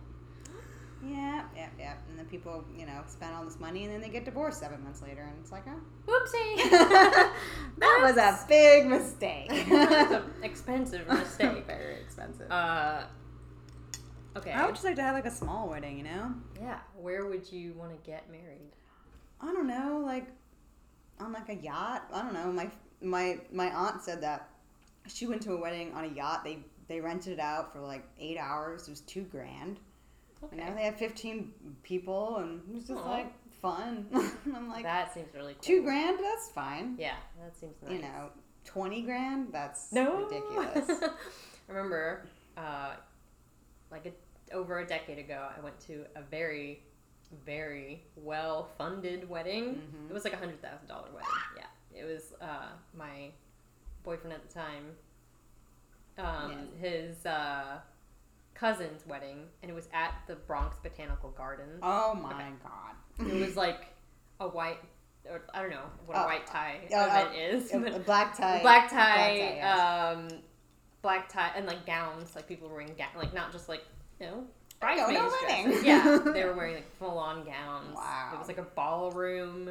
Yeah, yeah, yeah. And then people, you know, spend all this money and then they get divorced seven months later, and it's like, oh, Whoopsie. *laughs* that was a big mistake. *laughs* That's an expensive *laughs* mistake. Very expensive. Uh, okay. I would just like to have like a small wedding, you know? yeah. Where would you want to get married? I don't know, like on like a yacht. I don't know. My my my aunt said that she went to a wedding on a yacht. They they rented it out for like eight hours. It was two grand. Okay. You know, they had fifteen people, and it was just Aw. like fun. *laughs* I'm like, that seems really cool. two grand, that's fine. Yeah, that seems nice. You know, twenty grand, that's No. ridiculous. *laughs* I remember, uh, like a, over a decade ago, I went to a very, very well funded wedding. Mhm. It was like a hundred thousand dollar wedding. Yeah, it was uh, my boyfriend at the time. Um, His uh, cousin's wedding, and it was at the Bronx Botanical Gardens. Oh my Okay. god. It was *laughs* like a white, or I don't know what a Oh, white tie uh, event is. a, black tie. black tie, Black tie, yes. um, black tie, and like gowns. Like people were wearing like not just like you know They're going bridesmaids wedding. Yeah, *laughs* they were wearing like full on gowns. Wow. It was like a ballroom.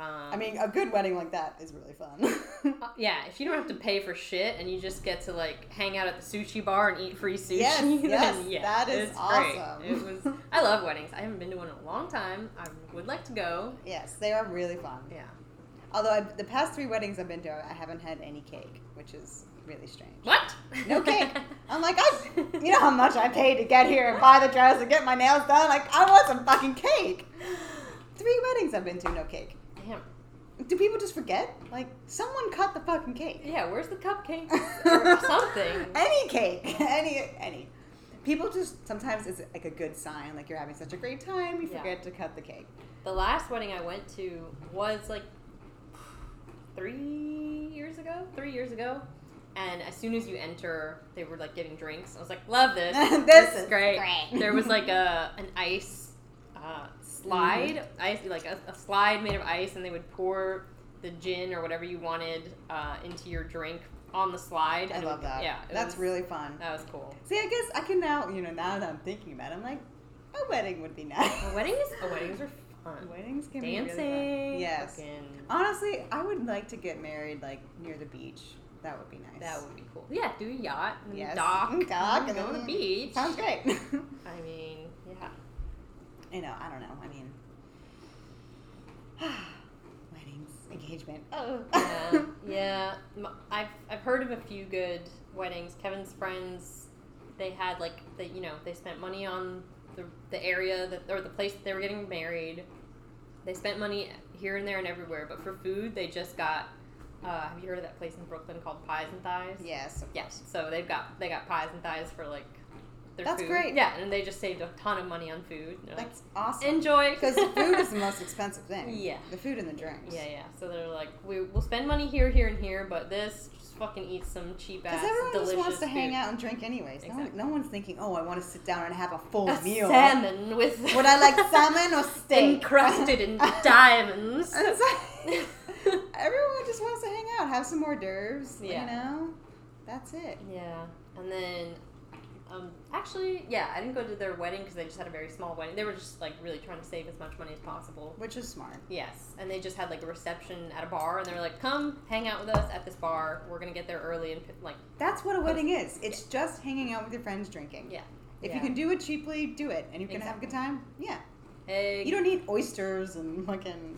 Um, I mean, a good wedding like that is really fun. *laughs* uh, yeah, if you don't have to pay for shit and you just get to like hang out at the sushi bar and eat free sushi, Yes, *laughs* then yes, yeah, that is awesome. Great. It was. I *laughs* love weddings. I haven't been to one in a long time. I would like to go. yes, they are really fun. Yeah. Although I, the past three weddings I've been to, I haven't had any cake, which is really strange. What? No cake. I'm like, I, you know how much I paid to get here and buy the dress and get my nails done. Like, I want some fucking cake. *gasps* Three weddings I've been to, no cake. Do people just forget? Like, someone cut the fucking cake. Yeah, where's the cupcake *laughs* or something? any cake, *laughs* any, any. People just sometimes it's like a good sign, like you're having such a great time, you Yeah. forget to cut the cake. The last wedding I went to was like three years ago. Three years ago. And as soon as you enter, they were like giving drinks. I was like, "Love this! *laughs* This is is great." great. There was like a an ice uh, slide, ice like a, a slide made of ice, and they would pour the gin or whatever you wanted uh, into your drink on the slide. I and love would- that. Yeah, that's was- really fun. that was cool. See, I guess I can now, you know, now that I'm thinking about it, I'm like, a wedding would be nice. A wedding is a weddings are fun. Weddings can be Dancing, really fun. Yes. fucking- Honestly, I would like to get married like near the beach. That would be nice. That would be cool. Yeah, do a yacht, and Yes. dock, *laughs* Dock, and go to the beach. Sounds great. *laughs* I mean. You know, I don't know. I mean, *sighs* weddings, engagement. Oh. yeah, *laughs* yeah. I've I've heard of a few good weddings. Kevin's friends, they had like they you know they spent money on the the area that or the place that they were getting married. They spent money here and there and everywhere, but for food they just got. Uh, have you heard of that place in Brooklyn called Pies and Thighs? Yes. Yes. So they've got they got pies and thighs for like their That's food. great. Yeah, and they just saved a ton of money on food. That's awesome. enjoy Because food is the *laughs* most expensive thing. Yeah. The food and the drinks. Yeah, yeah. So they're like, we will spend money here, here, and here, but this just fucking eat some cheap ass Because everyone just wants to hang out and drink anyways. No, one, Exactly. no one's thinking, oh, I want to sit down and have a full A meal. salmon with *laughs* Would I like *laughs* salmon or steak? encrusted in diamonds. And it's like- everyone just wants to hang out, have some hors d'oeuvres. Yeah. You know, that's it. yeah, and then. Um, actually, yeah, I didn't go to their wedding because they just had a very small wedding. They were just like really trying to save as much money as possible. Which is smart. Yes, and they just had like a reception at a bar, and they were like, "Come hang out with us at this bar. We're gonna get there early and like, That's what a wedding is. It's just hanging out with your friends drinking. yeah." If Yeah. you can do it cheaply, do it, and you can have a good time. Yeah. Hey, You don't need oysters and fucking.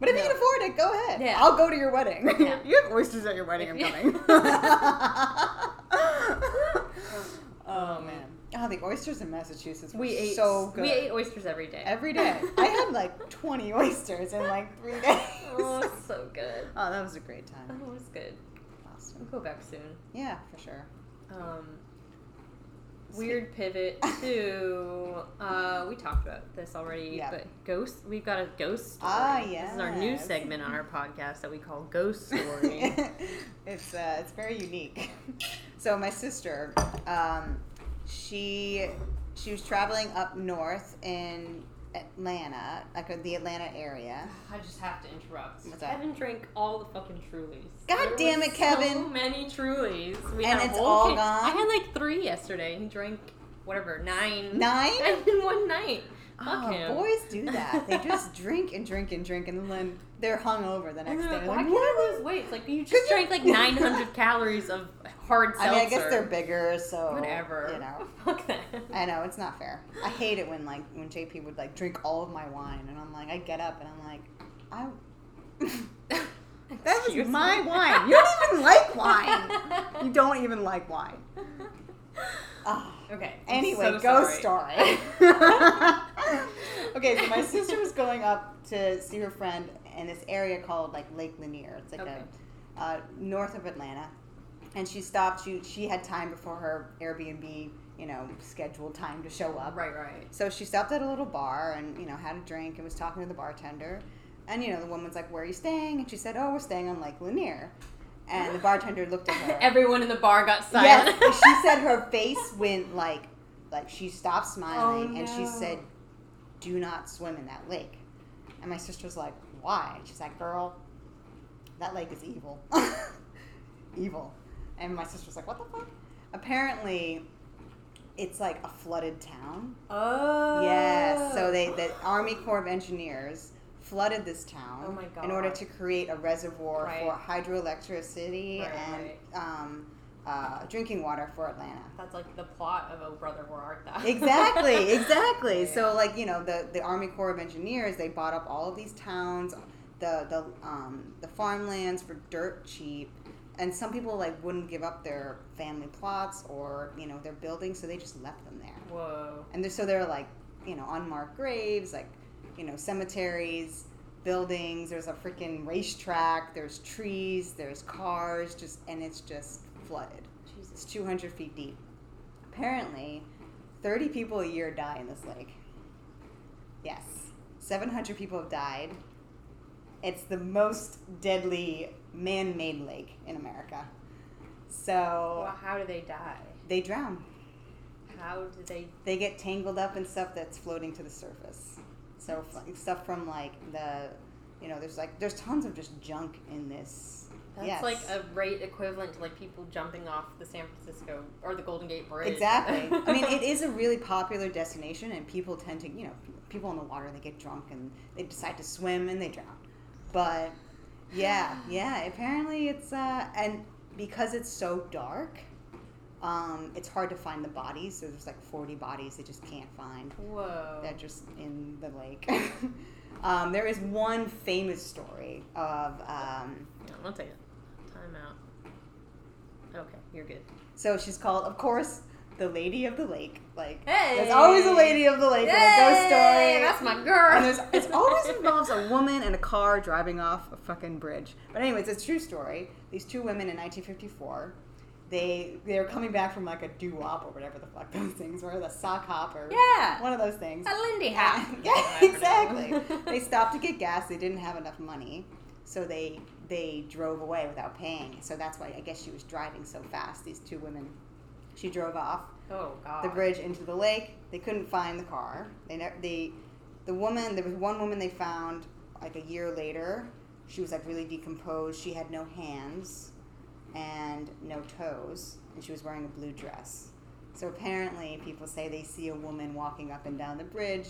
But if you can afford it, go ahead. Yeah. I'll go to your wedding. Yeah. *laughs* you have oysters at your wedding. I'm Yeah. coming. *laughs* *laughs* oh man. Oh, the oysters in Massachusetts were we ate so good. We ate oysters every day. every day. I had like *laughs* 20 oysters in like three days. *laughs* oh, so good. Oh, that was a great Oh, time. it was good. Awesome. We'll go back soon. Yeah, for sure. Um, weird pivot *laughs* to uh, we talked about this already, Yeah. but ghost. We've got a ghost story. Ah, This is our new segment on our podcast that we call Ghost *laughs* Story. it's uh, it's very unique. So my sister, um, she she was traveling up north in Atlanta, like the Atlanta area. I just have to interrupt. What's? Kevin drank all the fucking Trulies. God There damn it, Kevin. So many Trulies. We And it's all case. gone? I had like three yesterday. He drank whatever nine. Nine? *laughs* in one night. Fuck Oh, him. boys do *laughs* that. They just drink and drink and drink, and then they're hungover the next day. like, Why like, can't I lose weight? It's like you *laughs* just drank like 900 calories of hard I mean, I guess they're bigger, so whatever. You know, *laughs* Fuck that. I know it's not fair. I hate it when like when JP would like drink all of my wine, and I'm like, I get up and I'm like, I. *laughs* That was my wine. You don't even like wine. *laughs* You don't even like wine. Ah. Okay. I'm Anyway, so ghost story. okay, so my sister was going up to see her friend in this area called like Lake Lanier. It's like Okay. a uh, north of Atlanta, and she stopped. She she had time before her Airbnb, you know, scheduled time to show up. Right, right. So she stopped at a little bar and you know had a drink and was talking to the bartender, and you know the woman's like, "Where are you staying?" And she said, "Oh, we're staying on Lake Lanier," and the bartender looked at her. *laughs* Everyone in the bar got silent. Yes, she said her face went like, like she stopped smiling Oh, and she said, "Do not swim in that lake." And my sister was like, "Why?" She's like, "Girl, that lake is evil, *laughs* evil." And my sister was like, "What the fuck?" Apparently, it's like a flooded town. Oh. Yes. So they, the Army Corps of Engineers flooded this town Oh in order to create a reservoir Right. for hydroelectricity Right, and right. Um, uh, drinking water for Atlanta. That's like the plot of Oh Brother Where Art Thou? exactly, *laughs* exactly. Yeah. So like you know the the Army Corps of Engineers they bought up all of these towns, the the um, the farmlands for dirt cheap, and some people like wouldn't give up their family plots or you know their buildings, so they just left them there. Whoa. And they're, so they're like, you know, unmarked graves, like, you know, cemeteries, buildings. There's a freaking racetrack. There's trees. There's cars. Just and it's just flooded. Jesus. It's Jesus. 200 feet deep. Apparently, 30 people a year die in this lake. Yes, 700 people have died. It's the most deadly man-made lake in America. So Well, how do they die? they drown How do they? they get tangled up in stuff that's floating to the surface. So stuff from like the, you know, there's like there's tons of just junk in this. That's yes. like a rate equivalent to like people jumping off the San Francisco or the Golden Gate Bridge. Exactly. *laughs* I mean, it is a really popular destination, and people tend to, you know, people in the water they get drunk and they decide to swim and they drown. But yeah, yeah. Apparently, it's uh, and because it's so dark, um, it's hard to find the bodies. So there's like 40 bodies they just can't find. Whoa. They're just in the lake. *laughs* Um, there is one famous story of. Um, Yeah, one second. Time out. Okay, you're good. so she's called, of course, the Lady of the Lake. Like, Hey! there's always a Lady of the Lake in a ghost story. That's my girl. And there's, it *laughs* always involves a woman and a car driving off a fucking bridge. But anyways, it's a true story. These two women in 1954, they they were coming back from like a doo wop or whatever the fuck those things were, the sock hop or Yeah. one of those things. a Lindy hop. yeah, *laughs* exactly. *laughs* they stopped to get gas. They didn't have enough money, so they they drove away without paying. So that's why I guess she was driving so fast. These two women, she drove off Oh god. the bridge into the lake. They couldn't find the car. They ne- they the woman there was one woman they found like a year later. She was like really decomposed. She had no hands and no toes, and she was wearing a blue dress. So apparently, people say they see a woman walking up and down the bridge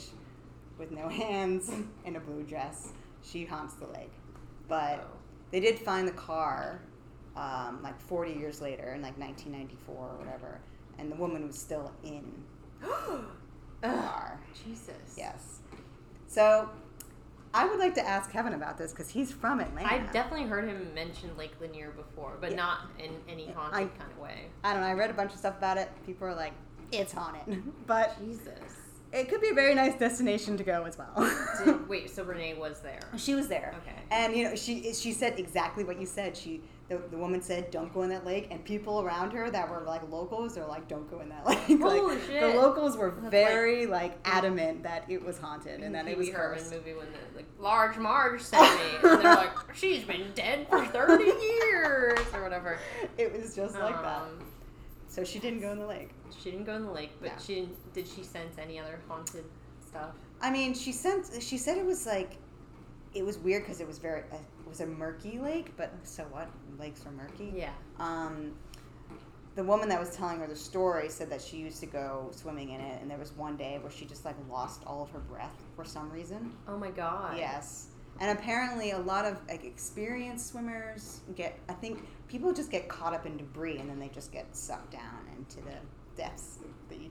with no *laughs* hands in a blue dress. She haunts the lake, but Oh. they did find the car um, like 40 years later in like 1994 or whatever and the woman was still in *gasps* the Jesus. yes so i would like to ask kevin about this because he's from atlanta I've definitely heard him mention Lake Lanier before, but Yeah. not in any haunted I- kind of way. i don't know i read a bunch of stuff about it people are like it's haunted *laughs* but Jesus. it could be a very nice destination to go as well Did, wait, so Renee was there. she was there Okay. and you know she she said exactly what you said she the, the woman said don't go in that lake and people around her that were like locals they're like don't go in that *laughs* lake Holy like, shit. the locals were That's very like, adamant that it was haunted and that it was Pee Wee Herman cursed movie when the like large Marge sent me, and they're *laughs* like, she's been dead for thirty *laughs* years or whatever. it was just like that Um, so she didn't go in the lake She didn't go in the lake, but she didn't. She sense any other haunted stuff? i mean she sent she said it was like it was weird because it was very uh, was a murky lake but so what lakes are murky Yeah. um, the woman that was telling her the story said that she used to go swimming in it, and there was one day where she just like lost all of her breath for some reason. Oh my god. Yes, and apparently a lot of like experienced swimmers get. I think people just get caught up in debris, and then they just get sucked down into the depths. Of the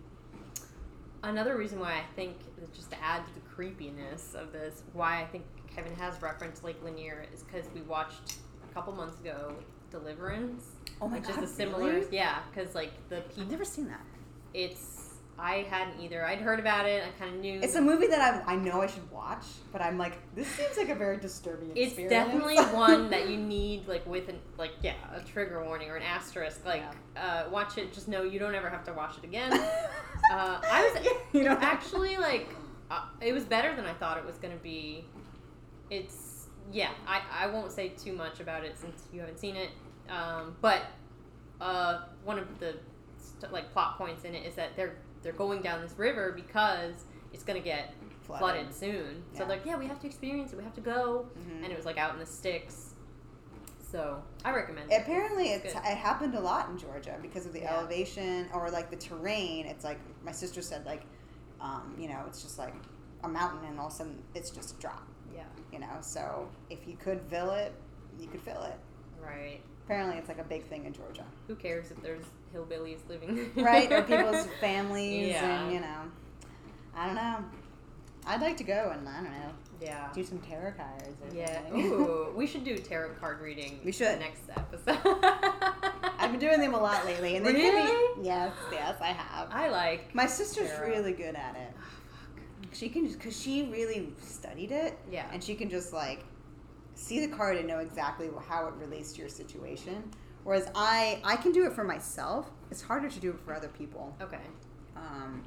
Another reason why I think, just to add to the creepiness of this, why I think Kevin has referenced Lake Lanier is because we watched a couple months ago Deliverance. Oh my which God, is a similar, really? yeah, because like the I've people, never seen that. it's I hadn't either. I'd heard about it. I kind of knew. It's a movie that I, I know I should watch, but I'm like, this seems like a very disturbing It's experience. definitely *laughs* one that you need, like with an like yeah, a trigger warning or an asterisk. Like, uh, watch it. Just know you don't ever have to watch it again. *laughs* Uh, I was *laughs* you know, actually like, uh, it was better than I thought it was gonna be. It's yeah. I I won't say too much about it since you haven't seen it. Um, but uh, one of the st- like plot points in it is that they're they're going down this river because it's gonna get flooded, soon. So Yeah. like, yeah, we have to experience it. We have to go. Mhm. And it was like out in the sticks. So I recommend it. Apparently, It's it's, it happened a lot in Georgia because of the Yeah. elevation or like the terrain. It's like my sister said, like, um, you know, it's just like a mountain, and all of a sudden it's just drop. Yeah. You know, so if you could fill it, you could fill it. Right. Apparently, it's like a big thing in Georgia, Who cares if there's hillbillies living right? or *laughs* people's families, Yeah. and you know, I don't know. I'd like to go and I don't know, Yeah. do some tarot cards. Or Yeah. something. Ooh, *laughs* we should do tarot card reading. We should. next episode. I've been doing them a lot lately, and they Really? be yes, yes, I have. I like. My sister's Tarot. really good at it. She can just because she really studied it, Yeah. and she can just like see the card and know exactly how it relates to your situation. Whereas I, I can do it for myself. It's harder to do it for other people. Okay. Um,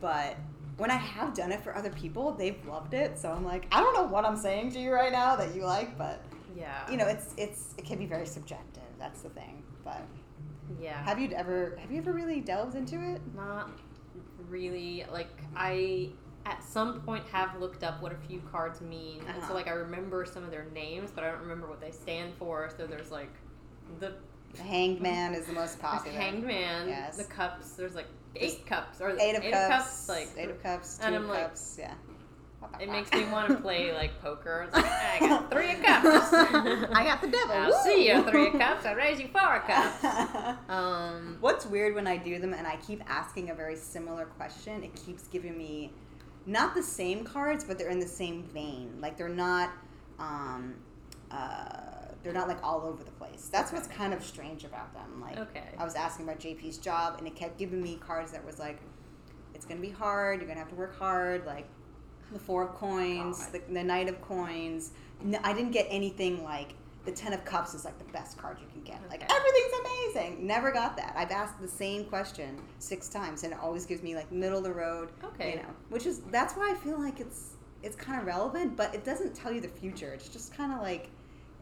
but when I have done it for other people, they've loved it. So I'm like, I don't know what I'm saying to you right now that you like, but Yeah. you know, it's it's it can be very subjective. That's the thing. But Yeah. have you ever have you ever really delved into it? Not really. Like I at some point have looked up what a few cards mean, and so Uh-huh. like I remember some of their names, but I don't remember what they stand for. So there's like the The Hanged Man is the most popular. Hanged Man, Yes. the cups. There's like eight cups or eight of cups, like eight of cups, two and of I'm like- cups. yeah. It makes me want to play like poker. It's like, I got *laughs* three of cups. I got the devil. I'll Woo! see you three of cups. I raise you four of cups. *laughs* Um, What's weird when I do them and I keep asking a very similar question, it keeps giving me not the same cards, but they're in the same vein. Like they're not, um, uh, they're not like all over the place. That's what's kind of strange about them. Like Okay. I was asking about JP's job, and it kept giving me cards that was like, it's gonna be hard. You're gonna have to work hard. Like the four of coins, the, the knight of coins. No, I didn't get anything like the ten of cups is like the best card you can get. Like everything's amazing. Never got that. I've asked the same question six times, and it always gives me like middle of the road. Okay. You know, which is that's why I feel like it's it's kind of relevant, but it doesn't tell you the future. It's just kind of like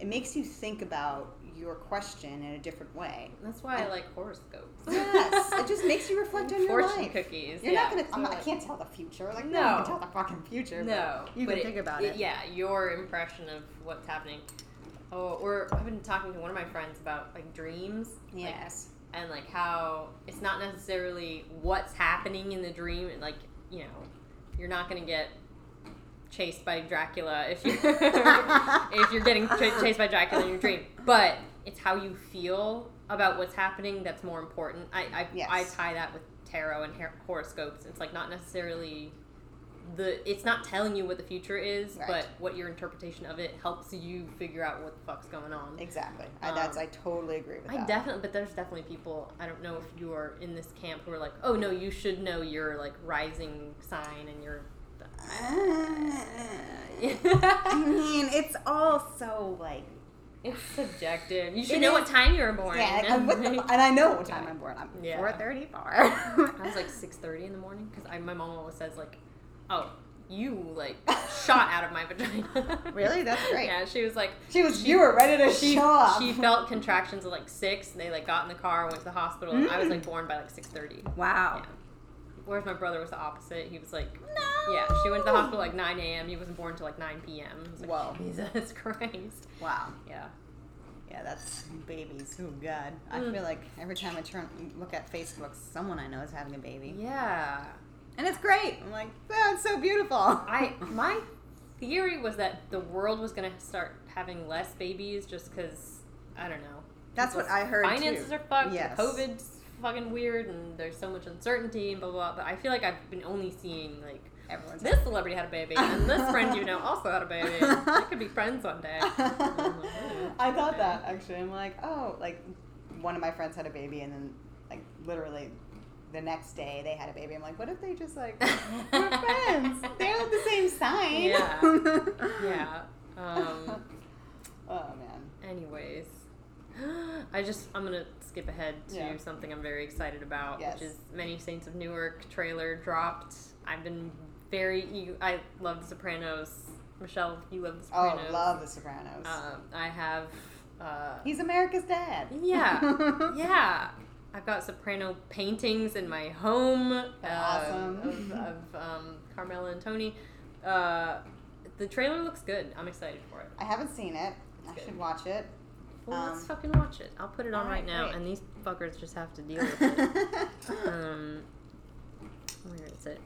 it makes you think about your question in a different way. That's why I like horoscopes. Yes, it just makes you *laughs* reflect on your Fortune life. cookies. You're yeah, not gonna. I'm not, I can't tell the future. Like No. no, one can tell the fucking future. No, but you can think about it. Yeah, your impression of what's happening. Oh, or I've been talking to one of my friends about like dreams. like, Yes. and like how it's not necessarily what's happening in the dream. Like you know, you're not gonna get chased by Dracula if you *laughs* if you're getting ch- chased by Dracula in your dream, but it's how you feel about what's happening that's more important. I I, Yes. I tie that with tarot and her- horoscopes. It's like not necessarily the it's not telling you what the future is, Right. but what your interpretation of it helps you figure out what the fuck's going on. Exactly. I, that's. Um, I totally agree with I that. definitely, but there's definitely people. I don't know if you are in this camp who are like, oh no, you should know your like rising sign and your. I mean, it's all so like. it's subjective. You should It know is- what time you were born. Yeah, *laughs* and, the, and I know what time I'm born. I'm Yeah. four thirty-four. I was like six thirty in the morning because my mom always says like, oh, you like shot out of my vagina. *laughs* Really? That's great. Yeah, she was like, She was. you were ready to she, show up. she felt contractions at like six. And they like got in the car, went to the hospital. and I was Mm. like born by like six thirty. wow. Yeah. Whereas my brother was the opposite. He was like, No. yeah, she went to the hospital like 9 a.m. He wasn't born until like 9 p.m. Like, Whoa. Jesus *laughs* Christ. Wow. Yeah. Yeah, that's babies. Oh God. I Mm. feel like every time I turn look at Facebook, someone I know is having a baby, Yeah. And it's great. I'm like, oh, it's so beautiful. I my theory was that the world was gonna start having less babies just because I don't know. That's what I heard, Finances too. are fucked. Yes. COVID's fucking weird, and there's so much uncertainty and blah blah. blah. But I feel like I've been only seeing like Everyone's this celebrity had a baby, and this friend you know also had a baby. They could be friends one day. *laughs* *laughs* I thought that actually. I'm like, oh, like one of my friends had a baby, and then like literally the next day they had a baby. I'm like, what if they just like *laughs* we're friends? They're the same sign. Yeah. *laughs* Yeah. Um, *laughs* Oh man. anyways, *gasps* I just I'm gonna skip ahead to Yeah. something I'm very excited about, Yes. which is Many Saints of Newark trailer dropped. I've been very eager. I love The Sopranos. Michelle, you love The Sopranos. Oh, love The Sopranos. Um, I have. Uh, He's America's dad. Yeah. yeah. I've got soprano paintings in my home uh, Awesome. of, of um, Carmela and Tony. Uh, the trailer looks good. I'm excited for it. I haven't seen it. I Good. should watch it. Well, Um, let's fucking watch it. I'll put it on right right, now, great. and these fuckers just have to deal *laughs* with it. um, where is it?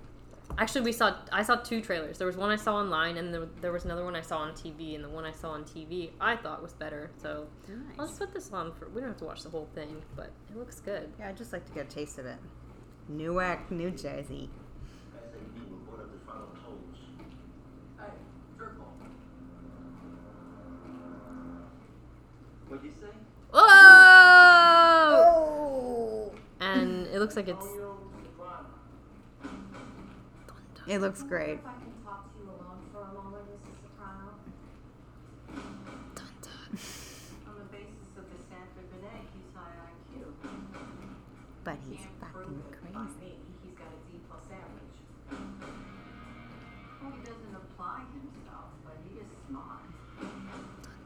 Actually, we saw. I saw two trailers. There was one I saw online, and there, there was another one I saw on TV. And the one I saw on TV, I thought was better. So nice. let's put this on for. We don't have to watch the whole thing, but it looks good. Yeah, I'd just like to get a taste of it. Newark, New Jersey. SAP report of the final tolls. Hey, Turkle. What'd you say? Whoa! Oh! And it looks like it's. Romeo Soprano. It looks great. If I can talk to you alone for a moment, Mrs. Soprano. *laughs* On the basis of the Stanford Binet, he's high IQ. But he's Can't fucking prove it by crazy. He's got a D plus average. Well, he doesn't apply himself, but he is smart.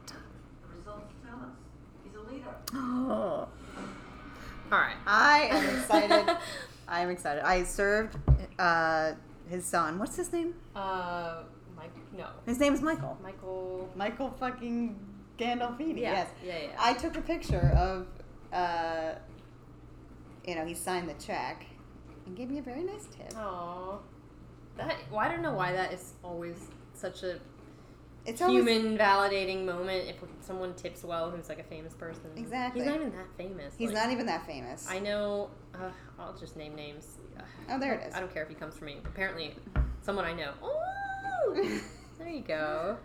The results tell us he's a leader. Oh. *gasps* All right. I am excited. *laughs* I am excited. I served uh, his son. What's his name? Uh, Mike. No. His name is Michael. Michael. Michael fucking Gandolfini. Yeah. Yes. Yeah. Yeah. I took a picture of, uh, you know, he signed the check and gave me a very nice tip. Aww. That. Well, I don't know why that is always such a It's always human validating moment if someone tips well who's like a famous person. Exactly. He's not even that famous. He's like, not even that famous. I know. Uh, I'll just name names. Oh, there it is. I don't care if he comes for me. Apparently, *laughs* someone I know. Oh, *laughs* there you go.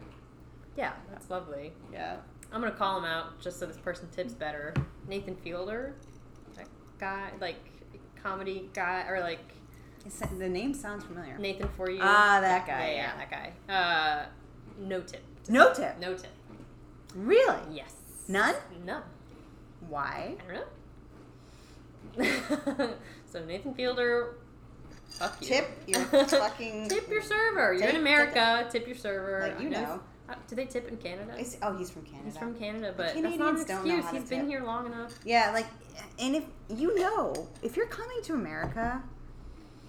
Yeah, that's lovely. yeah. I'm gonna call him out just so this person tips better. Nathan Fielder, that guy, like comedy guy, or like the name sounds familiar. Nathan for you. Ah, that guy, Yeah, yeah, yeah. that guy. Uh, no tip. No tip. No tip. Really? Yes. None? No. Why? I don't know. *laughs* so Nathan Fielder, fuck you. Tip *laughs* your fucking- tip your server. You're in America. Tip your server. Like, you I know. Uh, do they tip in Canada? Is- oh, he's from Canada. He's from Canada, but that's Canadians not an don't know excuse. He's been here long enough. Yeah, like, and if you know, if you're coming to America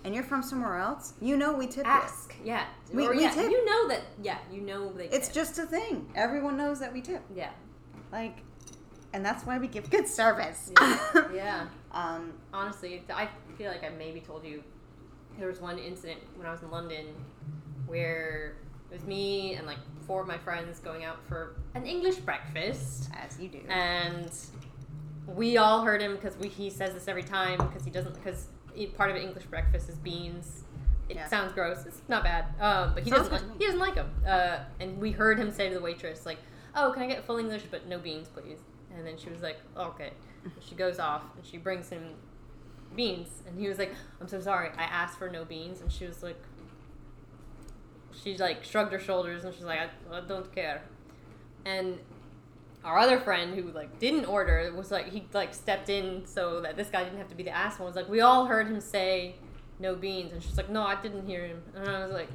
and you're from somewhere else, you know we tip Ask. Yeah. We- or we yeah, tip. you know that. Yeah, you know they. It's tip. just a thing. Everyone knows that we tip. Yeah. Like, and that's why we give good service. Yeah. yeah. *laughs* um, Honestly, I feel like I maybe told you there was one incident when I was in London where it was me and like four of my friends going out for an English breakfast. as you do. and we all heard him because we he says this every time because he doesn't because part of an English breakfast is beans. It Yeah. sounds gross. It's not bad, um, but he Sounds doesn't. Like, he doesn't like them. Uh, and we heard him say to the waitress like, "Oh, can I get full English but no beans, please?" And then she was like, "Okay." And she goes off and she brings him beans, and he was like, "I'm so sorry. I asked for no beans," and she was like. She like shrugged her shoulders and she's like, I, I don't care. And our other friend who like didn't order was like he like stepped in so that this guy didn't have to be the asshole. Was like we all heard him say no beans, and she's like, no, I didn't hear him. And I was like,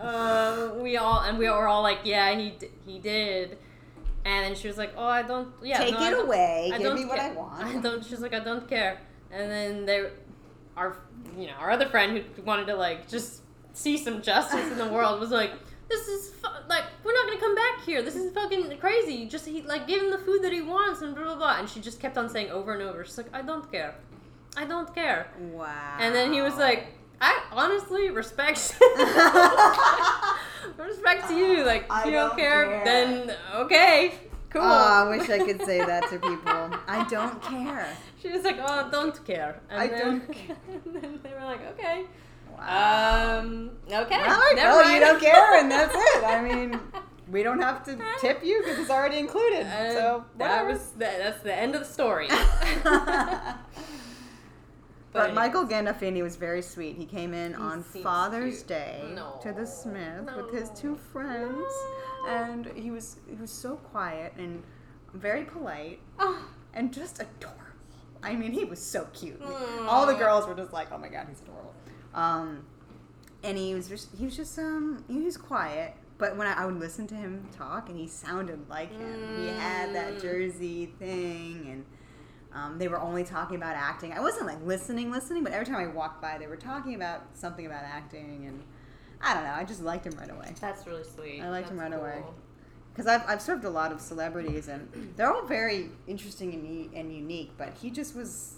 uh, we all and we were all like, yeah, he d- he did. And then she was like, oh, I don't, yeah, Take no, I it don't- away. I Give me what care. I want. *laughs* I don't. She's like, I don't care. And then they, our, you know, our other friend who wanted to like just see some justice in the world was like, this is fu- like we're not gonna come back here. This is fucking crazy. Just he like give him the food that he wants and blah blah blah. And she just kept on saying over and over. She's like, I don't care. I don't care. Wow. And then he was like, I honestly respect *laughs* respect to you. Like, if I you don't, don't care, care. then okay, cool. Oh, I wish I could say that to people. I don't care. She was like, "Oh, don't care." And I then, don't care. *laughs* and then they were like, "Okay, Wow. um, okay, All right, never well, mind." you don't care, and that's it. *laughs* I mean, we don't have to *laughs* tip you because it's already included. And so that whatever. was the, that's the end of the story. *laughs* But But- Michael Gandolfini was very sweet. He came in He on Father's cute. Day No. to the Smith with his two friends, No. and he was he was so quiet and very polite oh, and just adorable. I mean, he was so cute. All the girls were just like, "Oh my god, he's adorable." Um, and he was just he was just um he was quiet. But when I, I would listen to him talk, and he sounded like him. He had that Mm. Jersey thing, and um, they were only talking about acting. I wasn't like listening, listening, but every time I walked by, they were talking about something about acting, and I don't know. I just liked him right away that's really sweet. I liked him That's right away. because I've I've served a lot of celebrities, and they're all very interesting and, and unique. But he just was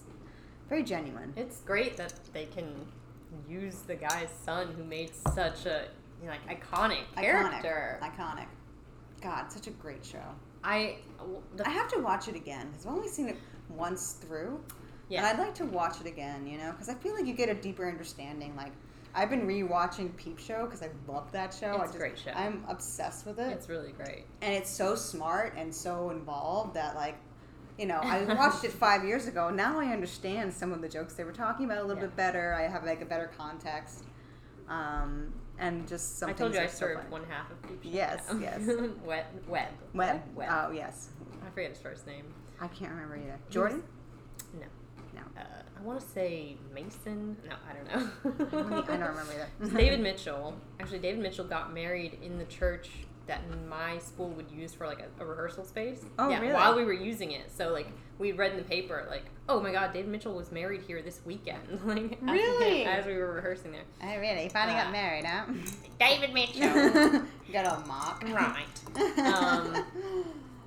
very genuine. It's great that they can use the guy's son who made such a you know, like iconic character. Iconic. Iconic. God, such a great show. I the I have to watch it again because I've only seen it once through. yeah. And I'd like to watch it again, you know, because I feel like you get a deeper understanding. Like, I've been rewatching Peep Show because I love that show. I It's a great show. I'm obsessed with it. it's really great. and it's so smart and so involved that, like, you know, I watched it five years ago. Now I understand some of the jokes they were talking about a little Yeah. bit better. I have, like, a better context. Um, and just some I told you I so served one half of Peep. Yes, yes. *laughs* Webb. Webb. Webb. Webb. Oh, yes. I forget his first name. I can't remember either. Jordan? No. No. Uh, I want to say Mason. No, I don't know. I don't remember *laughs* either. David Mitchell. Actually, David Mitchell got married in the church that my school would use for like a, a rehearsal space. Oh, yeah, really? While we were using it, so like we read in the paper, like, oh my God, David Mitchell was married here this weekend. *laughs* like, as- Really? As, we were rehearsing there. I really finally Uh, got married, huh? *laughs* David Mitchell. got a mock. right. *laughs* Um,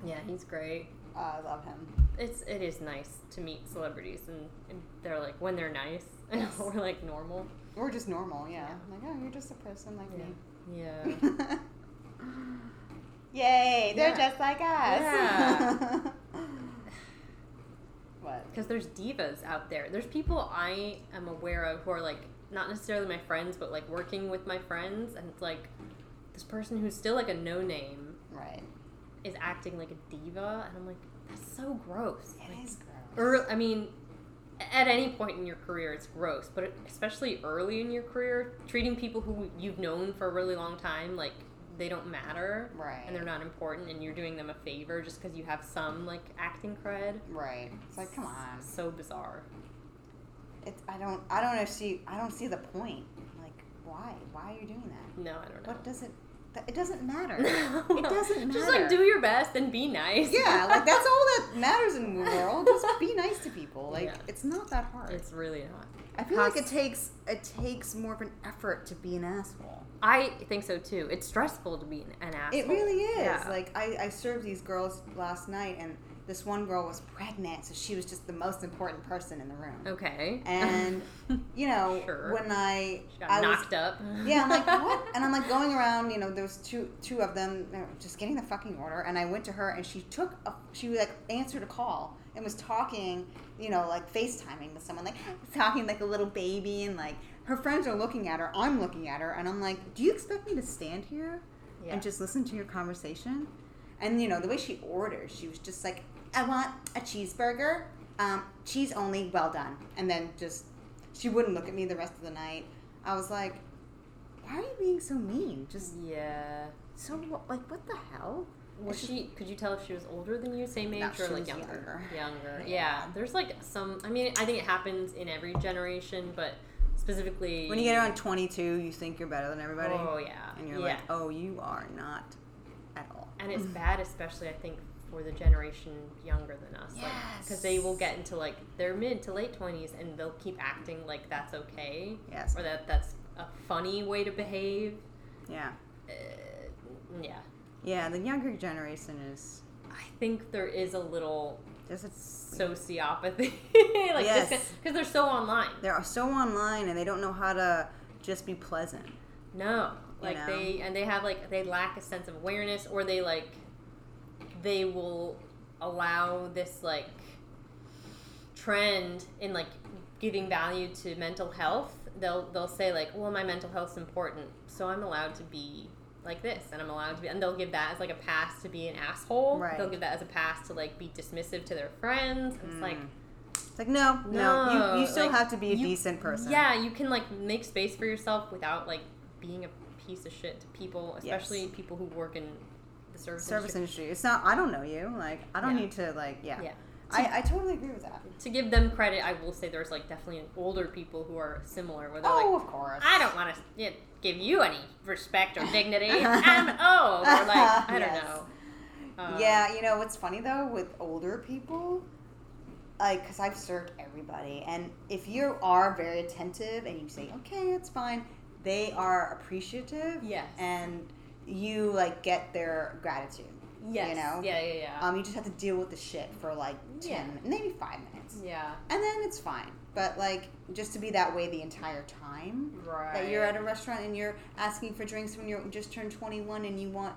Yeah, he's great. Oh, I love him. It's it is nice to meet celebrities and, and they're like when they're nice and Yes. we're like normal. We're just normal, yeah. Like, oh, you're just a person like me. Yeah. me. *gasps* Yay, they're Yeah. just like us. Yeah. *laughs* What? because there's divas out there. There's people I am aware of who are like not necessarily my friends, but like working with my friends, and it's like this person who's still like a no name Right. is acting like a diva, and I'm like, that's so gross. It Like, is gross. Or I mean, at any point in your career, it's gross, but especially early in your career, treating people who you've known for a really long time like they don't matter Right. and they're not important, and you're doing them a favor just because you have some like acting cred. Right. It's like, come on. So bizarre. It's I don't I don't know see I don't see the point. Like, why? Why are you doing that? No, I don't know. What does it? It doesn't matter. *laughs* No. It doesn't matter. Just like do your best and be nice. Yeah, like that's all that *laughs* matters in the world. Just be nice to people. *laughs* Like Yeah. it's not that hard. It's really not. I feel like it takes it takes more of an effort to be an asshole. I think so too. It's stressful to be an, asshole. It really is. Yeah. Like I, I served these girls last night, and this one girl was pregnant, so she was just the most important person in the room. okay. And *laughs* you know, Sure. when I She got I was knocked up. yeah, I'm like, what? *laughs* And I'm like going around, you know, there was two two of them just getting the fucking order, and I went to her, and she took a, she like answered a call and was talking, you know, like FaceTiming with someone, like *laughs* talking like a little baby, and like her friends are looking at her, I'm looking at her, and I'm like, do you expect me to stand here Yeah. and just listen to your conversation? And you know, the way she orders, she was just like, I want a cheeseburger, um, cheese only, well done, and then just she wouldn't look at me the rest of the night. I was like, why are you being so mean? Just yeah. so like what the hell? Was It's she? Could you tell if she was older than you, same age, No, or like younger? younger. Younger. Yeah. Yeah. There's like some. I mean, I think it happens in every generation, but specifically When you get around 22, you think you're better than everybody, Oh yeah. and you're yeah. like, oh, you are not at all. and it's bad, especially I think for the generation younger than us, because they will get into like their mid to late twenties, and they'll keep acting like that's okay, Yes. or that that's a funny way to behave. Yeah, Uh, yeah, yeah. The younger generation is I think there is a little a sociopathy, *laughs* like Yes. because they're so online. they're so online and they don't know how to just be pleasant. No, You like know? they and they have like they lack a sense of awareness, or they like they will allow this like trend in like giving value to mental health. They'll they'll say like, well, my mental health's important, so I'm allowed to be like this, and I'm allowed to be, and they'll give that as like a pass to be an asshole. Right. They'll give that as a pass to like be dismissive to their friends. And It's like Mm. It's like no, no, No, you, you still like, have to be a you- decent person. Yeah, you can like make space for yourself without like being a piece of shit to people, especially Yes. people who work in the service, Service industry. industry. It's not. I don't know you. Like I don't Yeah. need to. Like yeah. Yeah. I, I totally agree with that. To give them credit, I will say there's like definitely older people who are similar, where they're Oh, like, of course. I don't want to give you any respect or dignity. *laughs* I'm old, or like I don't Yes. know. Um, yeah, you know what's funny though with older people, like because I've served everybody, and if you are very attentive and you say okay, it's fine, they are appreciative. Yes. And you like get their gratitude. Yes. You know. Yeah, yeah, yeah. Um, you just have to deal with the shit for like ten, Yeah. maybe five minutes, yeah. and then it's fine. But like just to be that way the entire time Right. that you're at a restaurant and you're asking for drinks when you're just turned 21 and you want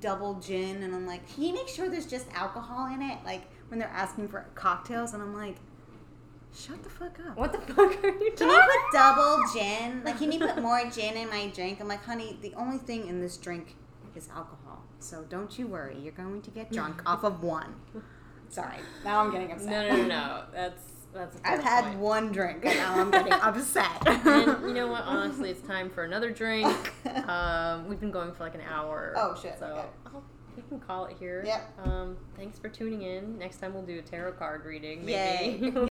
double gin and I'm like, can you make sure there's just alcohol in it? Like when they're asking for cocktails and I'm like, shut the fuck up. What the *laughs* fuck are you Can you put double gin? Like, can you put more gin in my drink? I'm like, honey, the only thing in this drink is alcohol. So don't you worry. You're going to get drunk *laughs* off of one. Sorry. Now I'm getting upset. No, no, no, no. That's that's. I've had point. one drink and now I'm getting *laughs* upset. and you know what? Honestly, it's time for another drink. *laughs* Um, we've been going for like an hour. Oh, shit, So okay. I'll, we can call it here. Yep. Um, thanks for tuning in. Next time we'll do a tarot card reading. Yay. Maybe. *laughs*